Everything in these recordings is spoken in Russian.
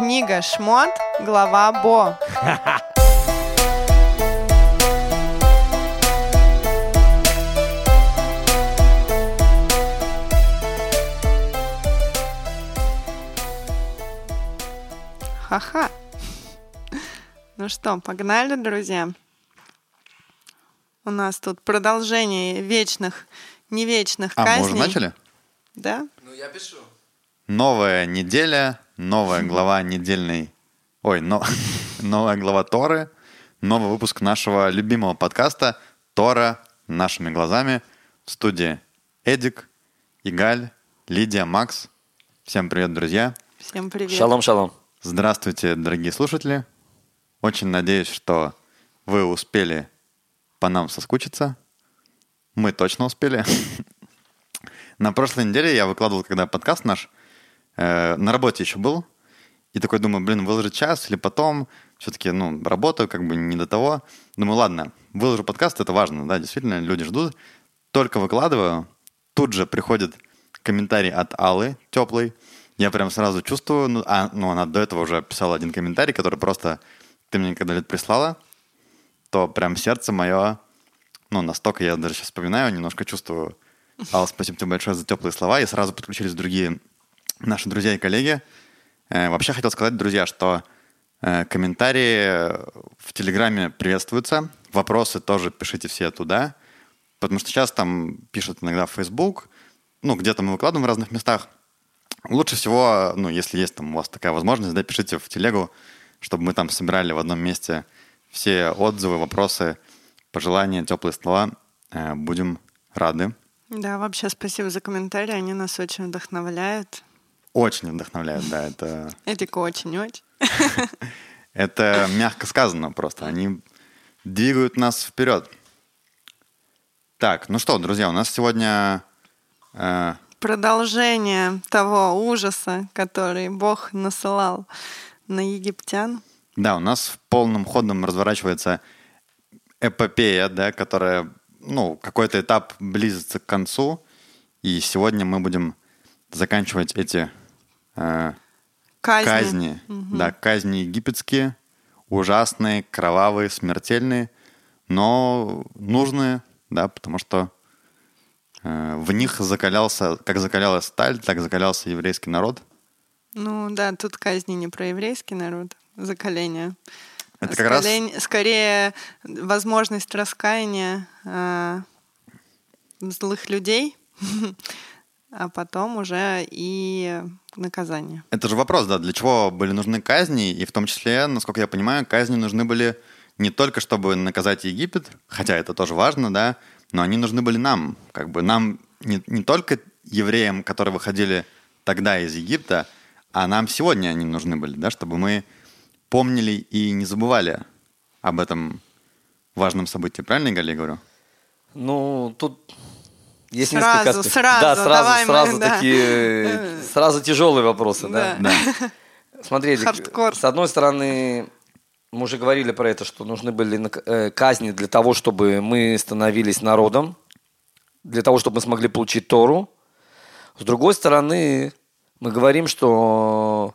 Книга «Шмот», глава «Бо». Ха-ха. Ну что, погнали, друзья? У нас тут продолжение вечных, не вечных А, мы казней. уже начали? Да? Ну, я пишу. Новая неделя, новая глава недельной... Ой, но... новая глава Торы, новый выпуск нашего любимого подкаста «Тора нашими глазами» в студии Эдик, Игаль, Лидия, Макс. Всем привет, друзья. Всем привет. Шалом, шалом. Здравствуйте, дорогие слушатели. Очень надеюсь, что вы успели по нам соскучиться. Мы точно успели. На прошлой неделе я выкладывал, когда подкаст наш, э, на работе еще был, и такой думаю, блин, выложить час или потом, все-таки, ну, работаю, как бы не до того. Думаю, ладно, выложу подкаст, это важно, да, действительно, люди ждут. Только выкладываю, тут же приходит комментарий от Аллы, теплый. Я прям сразу чувствую, ну, а, ну, она до этого уже писала один комментарий, который просто ты мне когда лет прислала, то прям сердце мое, ну, настолько я даже сейчас вспоминаю, немножко чувствую. Алла, спасибо тебе большое за теплые слова. И сразу подключились другие наши друзья и коллеги. Э, вообще хотел сказать, друзья, что э, комментарии в Телеграме приветствуются. Вопросы тоже пишите все туда. Потому что сейчас там пишут иногда в Facebook, ну, где-то мы выкладываем в разных местах. Лучше всего, ну, если есть там у вас такая возможность, да, пишите в телегу, чтобы мы там собирали в одном месте все отзывы, вопросы, пожелания, теплые слова. Э, Будем рады. Да, вообще спасибо за комментарии, они нас очень вдохновляют. Очень вдохновляют, да, это, Эдика очень-очень. это мягко сказано просто. Они двигают нас вперед. Так, ну что, друзья, у нас сегодня э, Продолжение того ужаса, который Бог насылал на египтян. Да, у нас полным ходом разворачивается эпопея, да, которая, ну, какой-то этап близится к концу. И сегодня мы будем заканчивать эти э, Казни. казни. Да, казни египетские, ужасные, кровавые, смертельные, но нужные, да, потому что э, в них закалялся, как закалялась сталь, так закалялся еврейский народ. Ну да, тут казни не про еврейский народ, закаление. Это как раз Скорее- Скорее возможность раскаяния а, злых людей, а потом уже и наказание. Это же вопрос, да, для чего были нужны казни, и в том числе, насколько я понимаю, казни нужны были не только, чтобы наказать Египет, хотя это тоже важно, да, но они нужны были нам, как бы нам, не, не только евреям, которые выходили тогда из Египта, а нам сегодня они нужны были, да, чтобы мы помнили и не забывали об этом важном событии. Правильно, Галя, я говорю? Ну, тут есть Сразу, несколько сразу, да, сразу, давай мы, сразу да. такие, э, сразу тяжелые вопросы, да. Да. Да. Смотрите, Хардкор. с одной стороны, мы уже говорили про это, что нужны были э, казни для того, чтобы мы становились народом, для того, чтобы мы смогли получить Тору. С другой стороны, мы говорим, что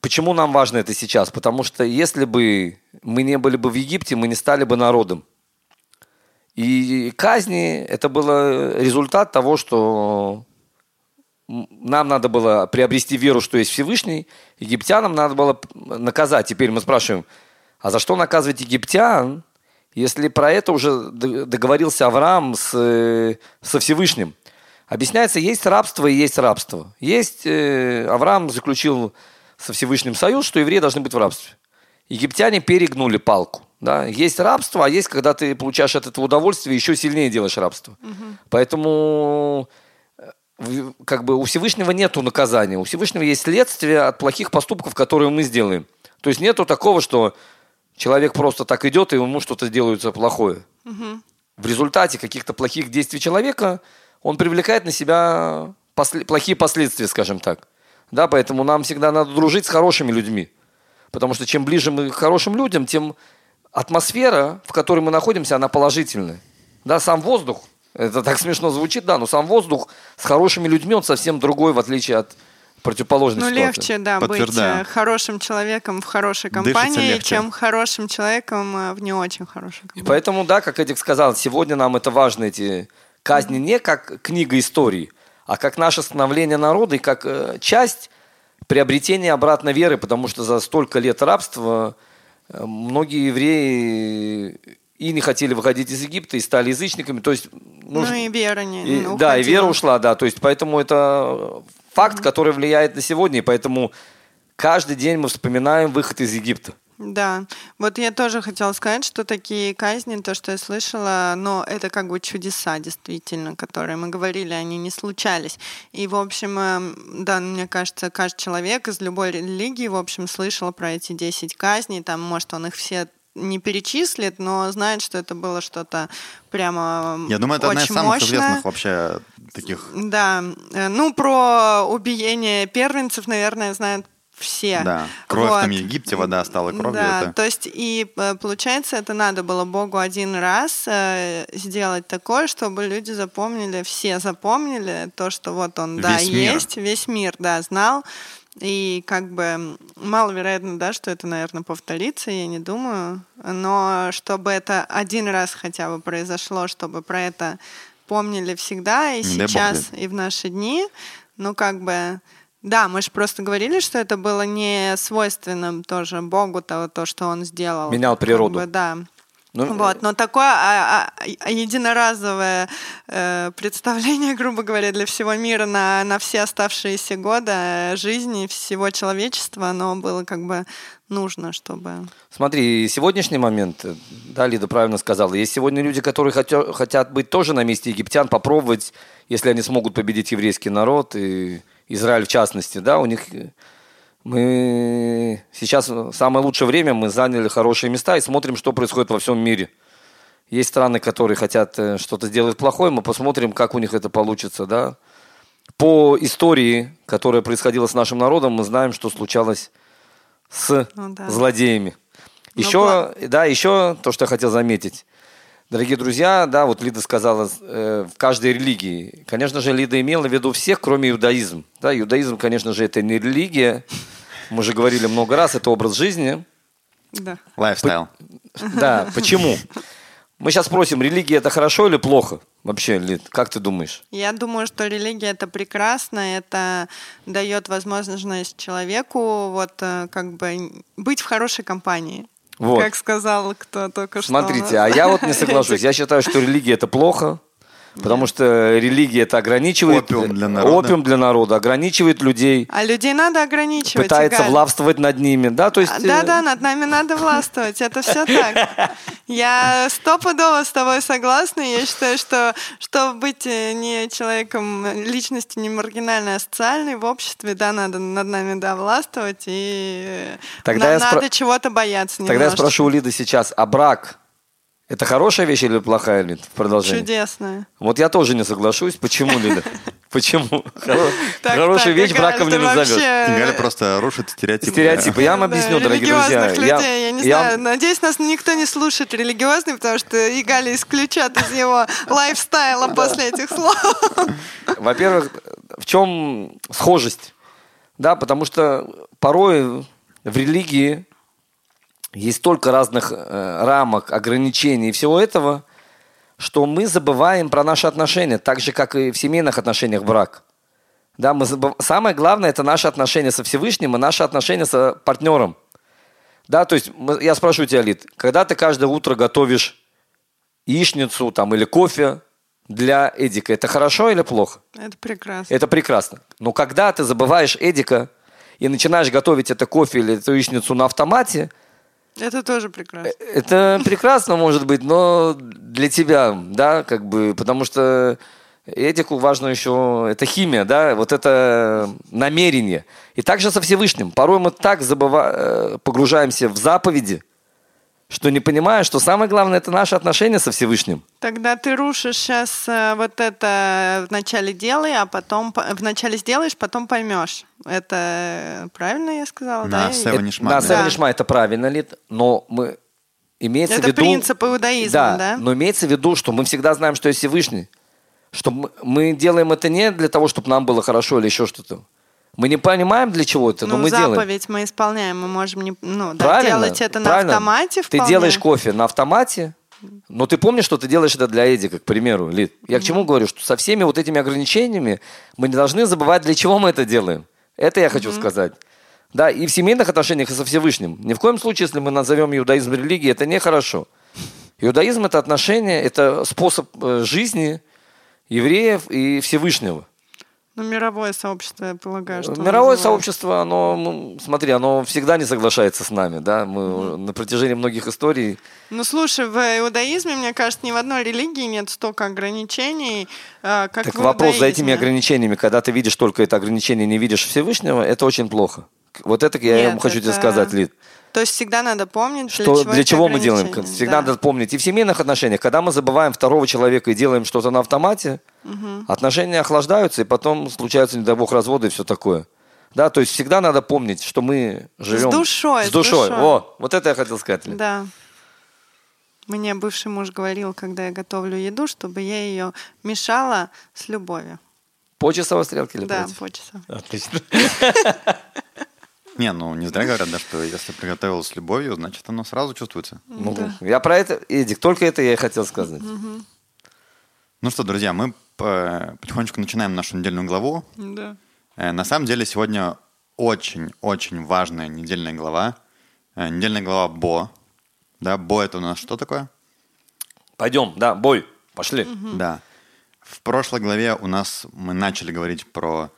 почему нам важно это сейчас? Потому что если бы мы не были бы в Египте, мы не стали бы народом. И казни – это был результат того, что нам надо было приобрести веру, что есть Всевышний, египтянам надо было наказать. Теперь мы спрашиваем, а за что наказывать египтян, если про это уже договорился Авраам с, э, со Всевышним? Объясняется, есть рабство и есть рабство. Есть, э, Авраам заключил со Всевышним союз, что евреи должны быть в рабстве. Египтяне перегнули палку. Да? Есть рабство, а есть, когда ты получаешь от этого удовольствие, еще сильнее делаешь рабство. Поэтому э, как бы у Всевышнего нету наказания. У Всевышнего есть следствие от плохих поступков, которые мы сделаем. То есть нету такого, что человек просто так идет, и ему что-то делается плохое. В результате каких-то плохих действий человека он привлекает на себя после- плохие последствия, скажем так. Да, поэтому нам всегда надо дружить с хорошими людьми. Потому что чем ближе мы к хорошим людям, тем атмосфера, в которой мы находимся, она положительная. Да, сам воздух, это так смешно звучит, да, но сам воздух с хорошими людьми, он совсем другой, в отличие от противоположной Ну, ситуации. легче, да, быть Подтверждаю. э, хорошим человеком в хорошей компании, чем хорошим человеком э, в не очень хорошей И компании. поэтому, да, как Эдик сказал, сегодня нам это важно, эти казни не как книга истории, а как наше становление народа и как э, часть приобретения обратно веры, потому что за столько лет рабства многие евреи и не хотели выходить из Египта, и стали язычниками, то есть... Ну, нужно- и вера не и- ну, да, и вера ушла, да. То есть, поэтому это факт, который влияет на сегодня, и поэтому каждый день мы вспоминаем выход из Египта. Да, вот я тоже хотела сказать, что такие казни, то, что я слышала, но это как бы чудеса, действительно, которые мы говорили, они не случались. И, в общем, эм, да, мне кажется, каждый человек из любой религии, в общем, слышал про эти 10 казней, там, может, он их все не перечислит, но знает, что это было что-то прямо Я думаю, это одна из очень самых мощное. известных вообще таких... Да, э, ну про убиение первенцев, наверное, знают все. Да, кровь Вот. там Египте, вода стала кровью. Да, это... то есть и э, получается, это надо было Богу один раз э, сделать такое, чтобы люди запомнили, все запомнили то, что вот он, да, Весь мир. есть, весь мир, да, знал. И как бы маловероятно, да, что это, наверное, повторится, я не думаю. Но чтобы это один раз хотя бы произошло, чтобы про это помнили всегда и дай сейчас, и в наши дни, ну как бы... Да, мы же просто говорили, что это было не свойственным тоже Богу, то, то что он сделал. Менял Как природу. бы, да. Ну, Вот, но такое а, а, а, единоразовое э, представление, грубо говоря, для всего мира на, на все оставшиеся годы э, жизни всего человечества, оно было как бы нужно, чтобы... Смотри, сегодняшний момент, э, да, Лида правильно сказала, есть сегодня люди, которые хотя- хотят быть тоже на месте египтян, попробовать, если они смогут победить еврейский народ, и Израиль в частности, да, у них... э, Мы сейчас самое лучшее время, мы заняли хорошие места и смотрим, что происходит во всем мире. Есть страны, которые хотят э, что-то сделать плохое, мы посмотрим, как у них это получится, да. По истории, которая происходила с нашим народом, мы знаем, что случалось с Ну да. злодеями. Ну, Еще, да, еще то, что я хотел заметить. Дорогие друзья, да, вот Лида сказала, э, в каждой религии. Конечно же, Лида имела в виду всех, кроме иудаизм. Да, иудаизм, конечно же, это не религия. Мы уже говорили много раз, это образ жизни. Да. Lifestyle. Да, почему? Мы сейчас спросим, религия это хорошо или плохо? Вообще, Лид, как ты думаешь? Я думаю, что религия это прекрасно, это дает возможность человеку вот э, как бы быть в хорошей компании. Вот. Как сказал кто только что. Смотрите, а я вот не соглашусь. Я считаю, что религия это плохо, потому что религия это ограничивает Опиум для народа. опиум для народа, ограничивает людей, А людей надо ограничивать. пытается Игаль. властвовать над ними, да, то есть. э, Да, да, над нами надо властвовать. Это все так. Я стопудово с тобой согласна. Я считаю, что чтобы быть э, не человеком, э, личностью не маргинальной, а социальной в обществе, да, надо над нами, да, властвовать. И э, Тогда нам я спро- надо чего-то бояться Тогда я немножечко. спрошу у Лиды сейчас, а брак это хорошая вещь или плохая, Лид, в продолжении? Чудесно. Вот я тоже не соглашусь. Почему, Лида? Почему? Хоро- Так, Хорошую так, вещь браком не назовешь. Галя э, просто рушит стереотипы. Стереотипы. Я вам объясню, дорогие друзья. религиозных людей, я, не знаю. Надеюсь, нас никто не слушает религиозный, потому что Игали исключат из его лайфстайла после этих слов. Во-первых, в чем схожесть? Да, потому что порой в религии есть столько разных э, рамок, ограничений и всего этого, что мы забываем про наши отношения, так же, как и в семейных отношениях брак. Да, мы забыв- Самое главное – это наши отношения со Всевышним и наши отношения с партнером. Да, то есть мы- я спрашиваю тебя, Лид, когда ты каждое утро готовишь яичницу там, или кофе для Эдика, это хорошо или плохо? Это прекрасно. Это прекрасно. Но когда ты забываешь Эдика и начинаешь готовить это кофе или эту яичницу на автомате, Это тоже прекрасно. это прекрасно может быть, но для тебя, да, как бы, потому что Эдику важно еще, это химия, да, вот это намерение. И также со Всевышним. Порой мы так забыва- э, погружаемся в заповеди, что не понимая, что самое главное это наши отношения со Всевышним. Тогда ты рушишь сейчас вот это вначале делай, а потом по- вначале сделаешь, потом поймешь. Это правильно я сказала? На да? Сева Это- Нишма, Да, да. Это правильно, Лид, но мы имеется Это в виду... принцип иудаизма, да? но имеется в виду, что мы всегда знаем, что есть Всевышний. Что мы делаем это не для того, чтобы нам было хорошо или еще что-то. Мы не понимаем, для чего это, но ну, мы делаем. заповедь мы исполняем, мы можем не, ну, да, делать это на правильно. автомате Ты вполне. делаешь кофе на автомате, но ты помнишь, что ты делаешь это для Эдика, к примеру, Лид. Я к чему говорю, что со всеми вот этими ограничениями мы не должны забывать, для чего мы это делаем. Это я хочу сказать. Да, и в семейных отношениях и со Всевышним. Ни в коем случае, если мы назовем иудаизм религией, это нехорошо. Иудаизм – это отношение, это способ э, жизни евреев и Всевышнего. Ну, мировое сообщество, я полагаю, что Мировое называется. сообщество, оно, ну, смотри, оно всегда не соглашается с нами, да, мы на протяжении многих историй Ну, слушай, в иудаизме, мне кажется, ни в одной религии нет столько ограничений, э, как Так в вопрос за этими ограничениями, когда ты видишь только это ограничение, не видишь Всевышнего, это очень плохо. Вот это я Нет, ему хочу тебе это- сказать, Лид. То есть всегда надо помнить, Что, для чего, для чего мы делаем? Всегда Да. надо помнить. И в семейных отношениях, когда мы забываем второго человека и делаем что-то на автомате, отношения охлаждаются, и потом случаются, не дай бог, разводы и все такое. Да, то есть всегда надо помнить, что мы живем... душой, С с душой. О, вот это я хотел сказать. Да. Мне бывший муж говорил, когда я готовлю еду, чтобы я ее мешала с любовью. По часовой стрелке или да, против? по часам. Отлично. Не, ну не зря говорят, да, что если приготовил с любовью, значит оно сразу чувствуется. Ну, Да. Я про это, Эдик, только это я и хотел сказать. Ну что, друзья, мы э, потихонечку начинаем нашу недельную главу. Да. Э, На самом деле сегодня очень-очень важная недельная глава. Э, Недельная глава Бо. Да, Бо это у нас что такое? Пойдем, да, бой, пошли. Да. В прошлой главе у нас мы начали говорить про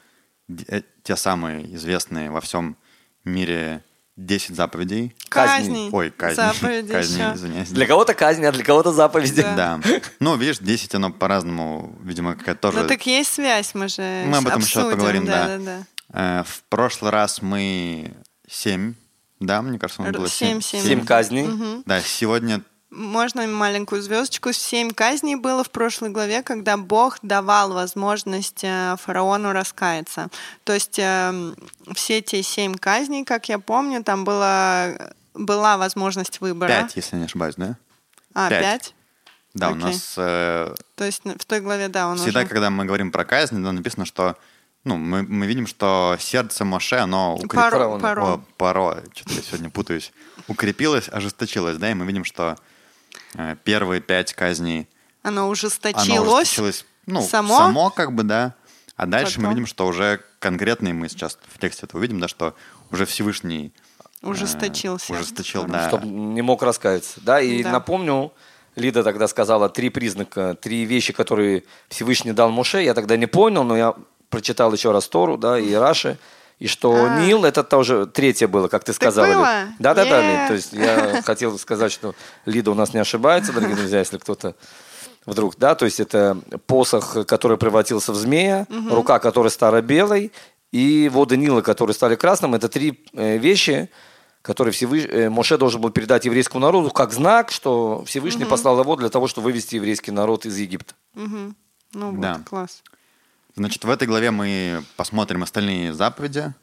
те самые известные во всем мире 10 заповедей. Казни. Казни. Ой, казни. Заповеди Казни, еще. извиняюсь. Для кого-то казнь, а для кого-то заповеди. Да. Да. Ну, видишь, 10 оно по-разному, видимо, какая-то тоже... Ну так есть связь, мы же Мы об этом еще обсудим. поговорим, да. да. да, Э, В прошлый раз мы 7, да, мне кажется, у нас было семь, 7. семь. Семь казней. Да, сегодня Можно маленькую звездочку? Семь казней было в прошлой главе, когда Бог давал возможность э, фараону раскаяться. То есть э, все те семь казней, как я помню, там было, была возможность выбора. 5, если не ошибаюсь, да? А, пять. пять? Да, у Окей. нас э, То есть в той главе, да, он всегда, уже... когда мы говорим про казнь, да, написано, что ну, мы, мы видим, что сердце Моше, оно Паро, фараона. паро. О, паро, что-то я сегодня путаюсь, укрепилось, ожесточилось, да, и мы видим, что первые пять казней, Оно оно ужесточилось. ужесточилось, ну, само? само, как бы, да, а дальше мы Потом? видим, что уже конкретно, и мы сейчас в тексте это увидим, да, что уже Всевышний э, Ужесточился. ужесточил, да, Чтобы не мог раскаяться. Да, и Да. напомню, Лида тогда сказала три признака, три вещи, которые Всевышний дал Моше. Я тогда не понял, но я прочитал еще раз Тору, да, и Раши. И что А. Нил, это тоже третье было, как ты сказала. Да-да-да, Е. Лид. То есть я хотел сказать, что Лида у нас не ошибается, дорогие друзья, если кто-то вдруг, да, то есть это посох, который превратился в змея, рука, которая стала белой, и воды Нила, которые стали красным. Это три э, вещи, которые Всевыш... э, Моше должен был передать еврейскому народу как знак, что Всевышний послал его для того, чтобы вывести еврейский народ из Египта. Мгм. Ну вот, Да. класс. Значит, в этой главе мы посмотрим остальные заповеди.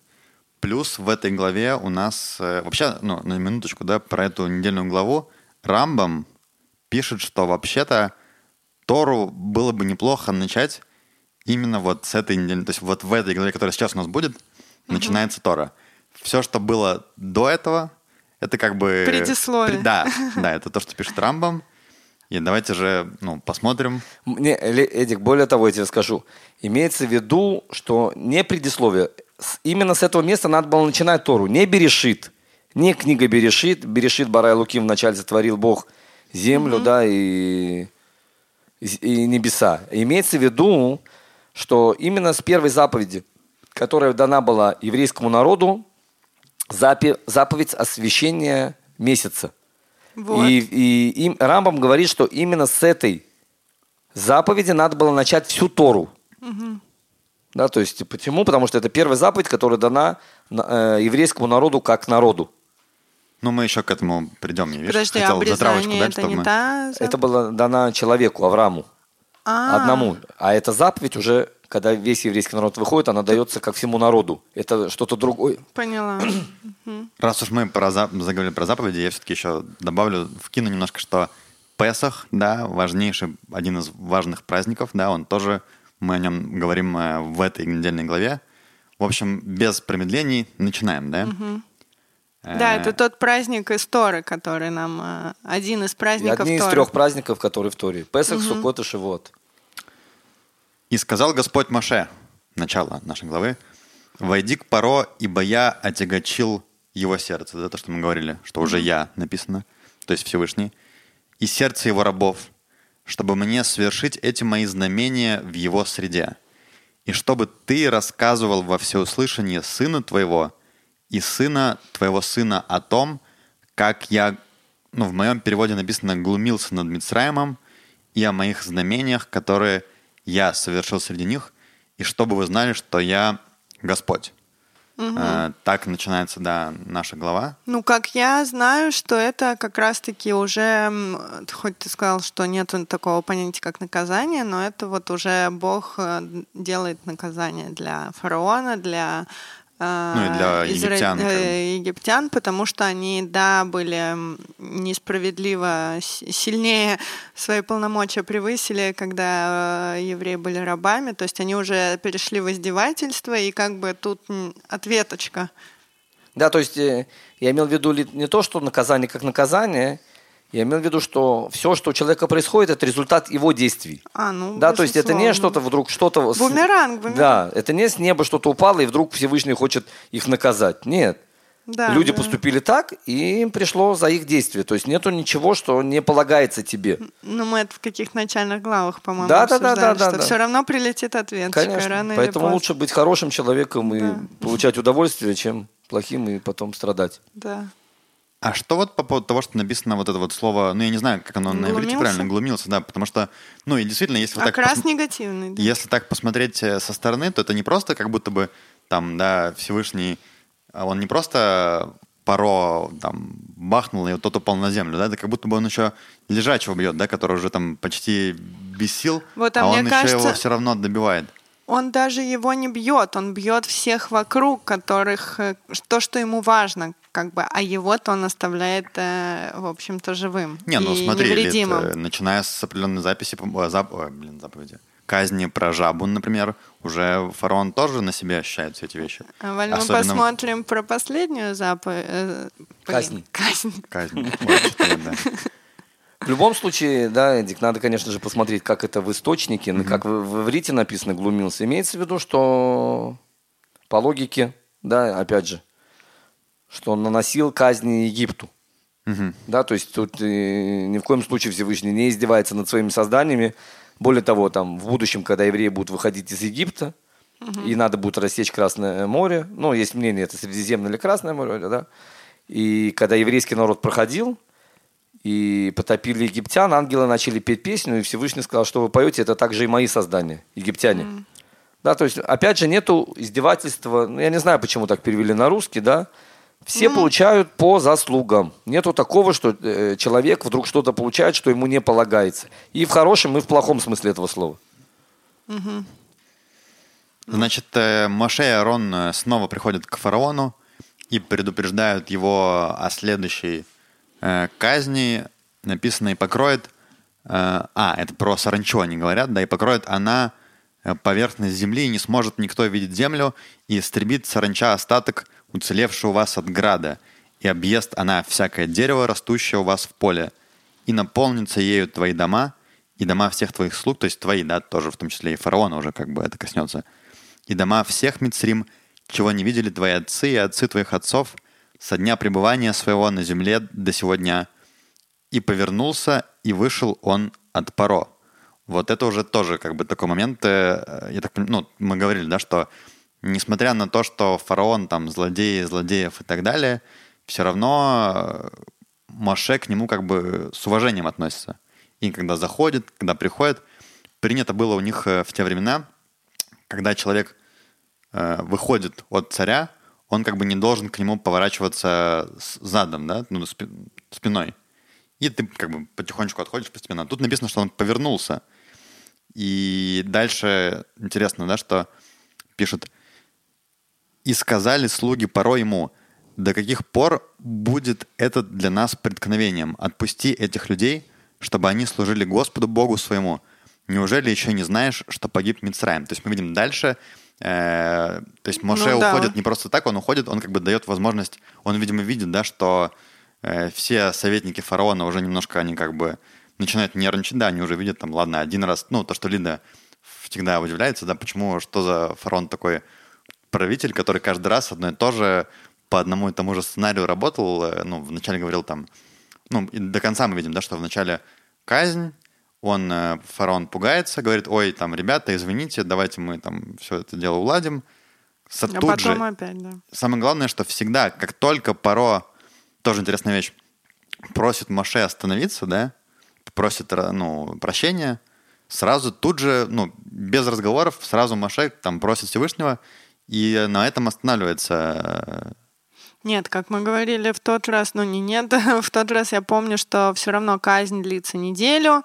Плюс в этой главе у нас... э, вообще, ну, на минуточку, да, про эту недельную главу. Рамбам пишет, что вообще-то Тору было бы неплохо начать именно вот с этой недели. То есть вот в этой главе, которая сейчас у нас будет, начинается Тора. Все, что было до этого, это как бы... Предисловие. Да, да, это то, что пишет Рамбам. И давайте же, ну, посмотрим. Мне, Ле- Эдик, более того, я тебе скажу. Имеется в виду, что не предисловие. Именно с этого места надо было начинать Тору. Не Берешит. Не книга Берешит. Берешит Барай Луки вначале сотворил Бог землю, да, и, и небеса. Имеется в виду, что именно с первой заповеди, которая дана была еврейскому народу, запи- заповедь освящения месяца. Вот. И, и им, Рамбам говорит, что именно с этой заповеди надо было начать всю Тору. Да, то есть почему? Потому что это первая заповедь, которая дана на- э, еврейскому народу как народу. Ну, мы еще к этому придем. Я, видишь, Подожди, хотел затравочку дать, это чтобы не мы- та... Это была дана человеку, Аврааму, А, одному. А эта заповедь уже, когда весь еврейский народ выходит, она дается как всему народу. Это что-то другое. Поняла. Раз уж мы про зап- заговорили про заповеди, я все-таки еще добавлю, вкину немножко, что Песах, да, важнейший, один из важных праздников, да, он тоже, мы о нем говорим э, в этой недельной главе. В общем, без промедлений начинаем, да? Да, Э, это тот праздник из Торы, который нам... э, Один из праздников одни из трех праздников, которые в Торе. Песах, Суккот и Шивот. «И сказал Господь Моше», начало нашей главы, «Войди к Паро, ибо я отягочил его сердце». Это то, что мы говорили, что уже «я» написано, то есть Всевышний. «И сердце его рабов, чтобы мне совершить эти мои знамения в его среде. И чтобы ты рассказывал во всеуслышание сына твоего и сына твоего сына о том, как я, ну, в моем переводе написано, глумился над Мицраемом, и о моих знамениях, которые я совершил среди них, и чтобы вы знали, что я Господь. Э, так начинается, да, наша глава. Ну, как я знаю, что это как раз-таки уже, хоть ты сказал, что нет такого понятия, как наказание, но это вот уже Бог э, делает наказание для фараона, для Ну, и для египтян, э, египтян, потому что они, да, были несправедливо сильнее свои полномочия превысили, когда э, евреи были рабами, то есть они уже перешли в издевательство, и как бы тут ответочка. Да, то есть э, я имел в виду не то, что наказание как наказание, я имел в виду, что все, что у человека происходит, это результат его действий. А, ну, Да, то есть это не что-то вдруг что-то... Бумеранг, бумеранг. Да, это не с неба что-то упало, и вдруг Всевышний хочет их наказать. Нет. Да, Люди да. поступили так, и им пришло за их действия. То есть нету ничего, что не полагается тебе. Ну, мы это в каких начальных главах, по-моему, Да, да, да, да, да, что да. все равно прилетит ответ. Конечно. Рано Поэтому лучше быть хорошим человеком и Да. получать удовольствие, чем плохим и потом страдать. Да. А что вот по поводу того, что написано вот это вот слово, ну я не знаю, как оно на иврите правильно, глумился, да, потому что, ну и действительно, если вот так Окрас пос- негативный. да. Если так посмотреть э, со стороны, то это не просто как будто бы там, да, Всевышний, а он не просто паро там бахнул, и тот упал на землю, да, это как будто бы он еще лежачего бьет, да, который уже там почти без сил, Вот, а а он еще его кажется- все равно добивает. Он даже его не бьет, он бьет всех вокруг, которых э, то, что ему важно, как бы, а его-то он оставляет, э, в общем-то, живым Не, ну и смотри, невредимым. э, начиная с определенной записи, зап- ой, блин, заповеди, казни про жабу, например, уже фараон тоже на себе ощущает все эти вещи. А Валь, мы Особенно- посмотрим про последнюю заповедь. Казнь. Казнь. Казнь. Да. В любом случае, да, Эдик, надо, конечно же, посмотреть, как это в источнике, ну, как в, в иврите написано «глумился». Имеется в виду, что по логике, да, опять же, что он наносил казни Египту. Мгм. Да, то есть тут э, ни в коем случае Всевышний не издевается над своими созданиями. Более того, там, в будущем, когда евреи будут выходить из Египта, и надо будет рассечь Красное море, ну, есть мнение, это Средиземное или Красное море, да, и когда еврейский народ проходил, и потопили египтян, ангелы начали петь песню, и Всевышний сказал, что вы поете, это также и мои создания, египтяне. Да, то есть, опять же, нету издевательства, ну, я не знаю, почему так перевели на русский, да, все получают по заслугам. Нету такого, что э, человек вдруг что-то получает, что ему не полагается. И в хорошем, и в плохом смысле этого слова. Значит, э, Моше и Арон э, снова приходят к фараону и предупреждают его о следующей казни. Написано «и покроет...» э, А, это про саранчу они говорят, да, «и покроет она э, поверхность земли, и не сможет никто видеть землю, и истребит саранча остаток, уцелевший у вас от града, и объест она всякое дерево, растущее у вас в поле, и наполнится ею твои дома, и дома всех твоих слуг, то есть твои, да, тоже в том числе и фараона уже как бы это коснется, и дома всех Мицрим, чего не видели твои отцы и отцы твоих отцов со дня пребывания своего на земле до сего дня. И повернулся, и вышел он от Паро. Вот это уже тоже как бы такой момент, э, я так ну, мы говорили, да, что несмотря на то, что фараон там злодеи, злодеев и так далее, все равно э, Моше к нему как бы с уважением относится. И когда заходит, когда приходит, принято было у них э, в те времена, когда человек выходит от царя, он как бы не должен к нему поворачиваться задом, да, ну, спи- спиной. И ты как бы потихонечку отходишь постепенно. Тут написано, что он повернулся. И дальше интересно, да, что пишет, «И сказали слуги порой ему, до каких пор будет это для нас преткновением? Отпусти этих людей, чтобы они служили Господу Богу своему. Неужели еще не знаешь, что погиб Мицраем?» То есть мы видим дальше, э, то есть Моше Ну да. уходит не просто так, он уходит, он как бы дает возможность, он, видимо, видит, да, что э, все советники фараона уже немножко, они как бы начинают нервничать, да, они уже видят там, ладно, один раз, ну, то, что Лида всегда удивляется, да, почему, что за фараон такой правитель, который каждый раз одно и то же по одному и тому же сценарию работал, э, ну, вначале говорил там, ну, и до конца мы видим, да, что вначале казнь, он, э, фараон пугается, говорит, ой, там, ребята, извините, давайте мы там все это дело уладим. А тут потом же, опять, да. самое главное, что всегда, как только Паро, тоже интересная вещь, просит Моше остановиться, да, просит, ну, прощения, сразу тут же, ну, без разговоров, сразу Моше там просит Всевышнего, и на этом останавливается э, Нет, как мы говорили в тот раз, ну не нет, в тот раз я помню, что все равно казнь длится неделю,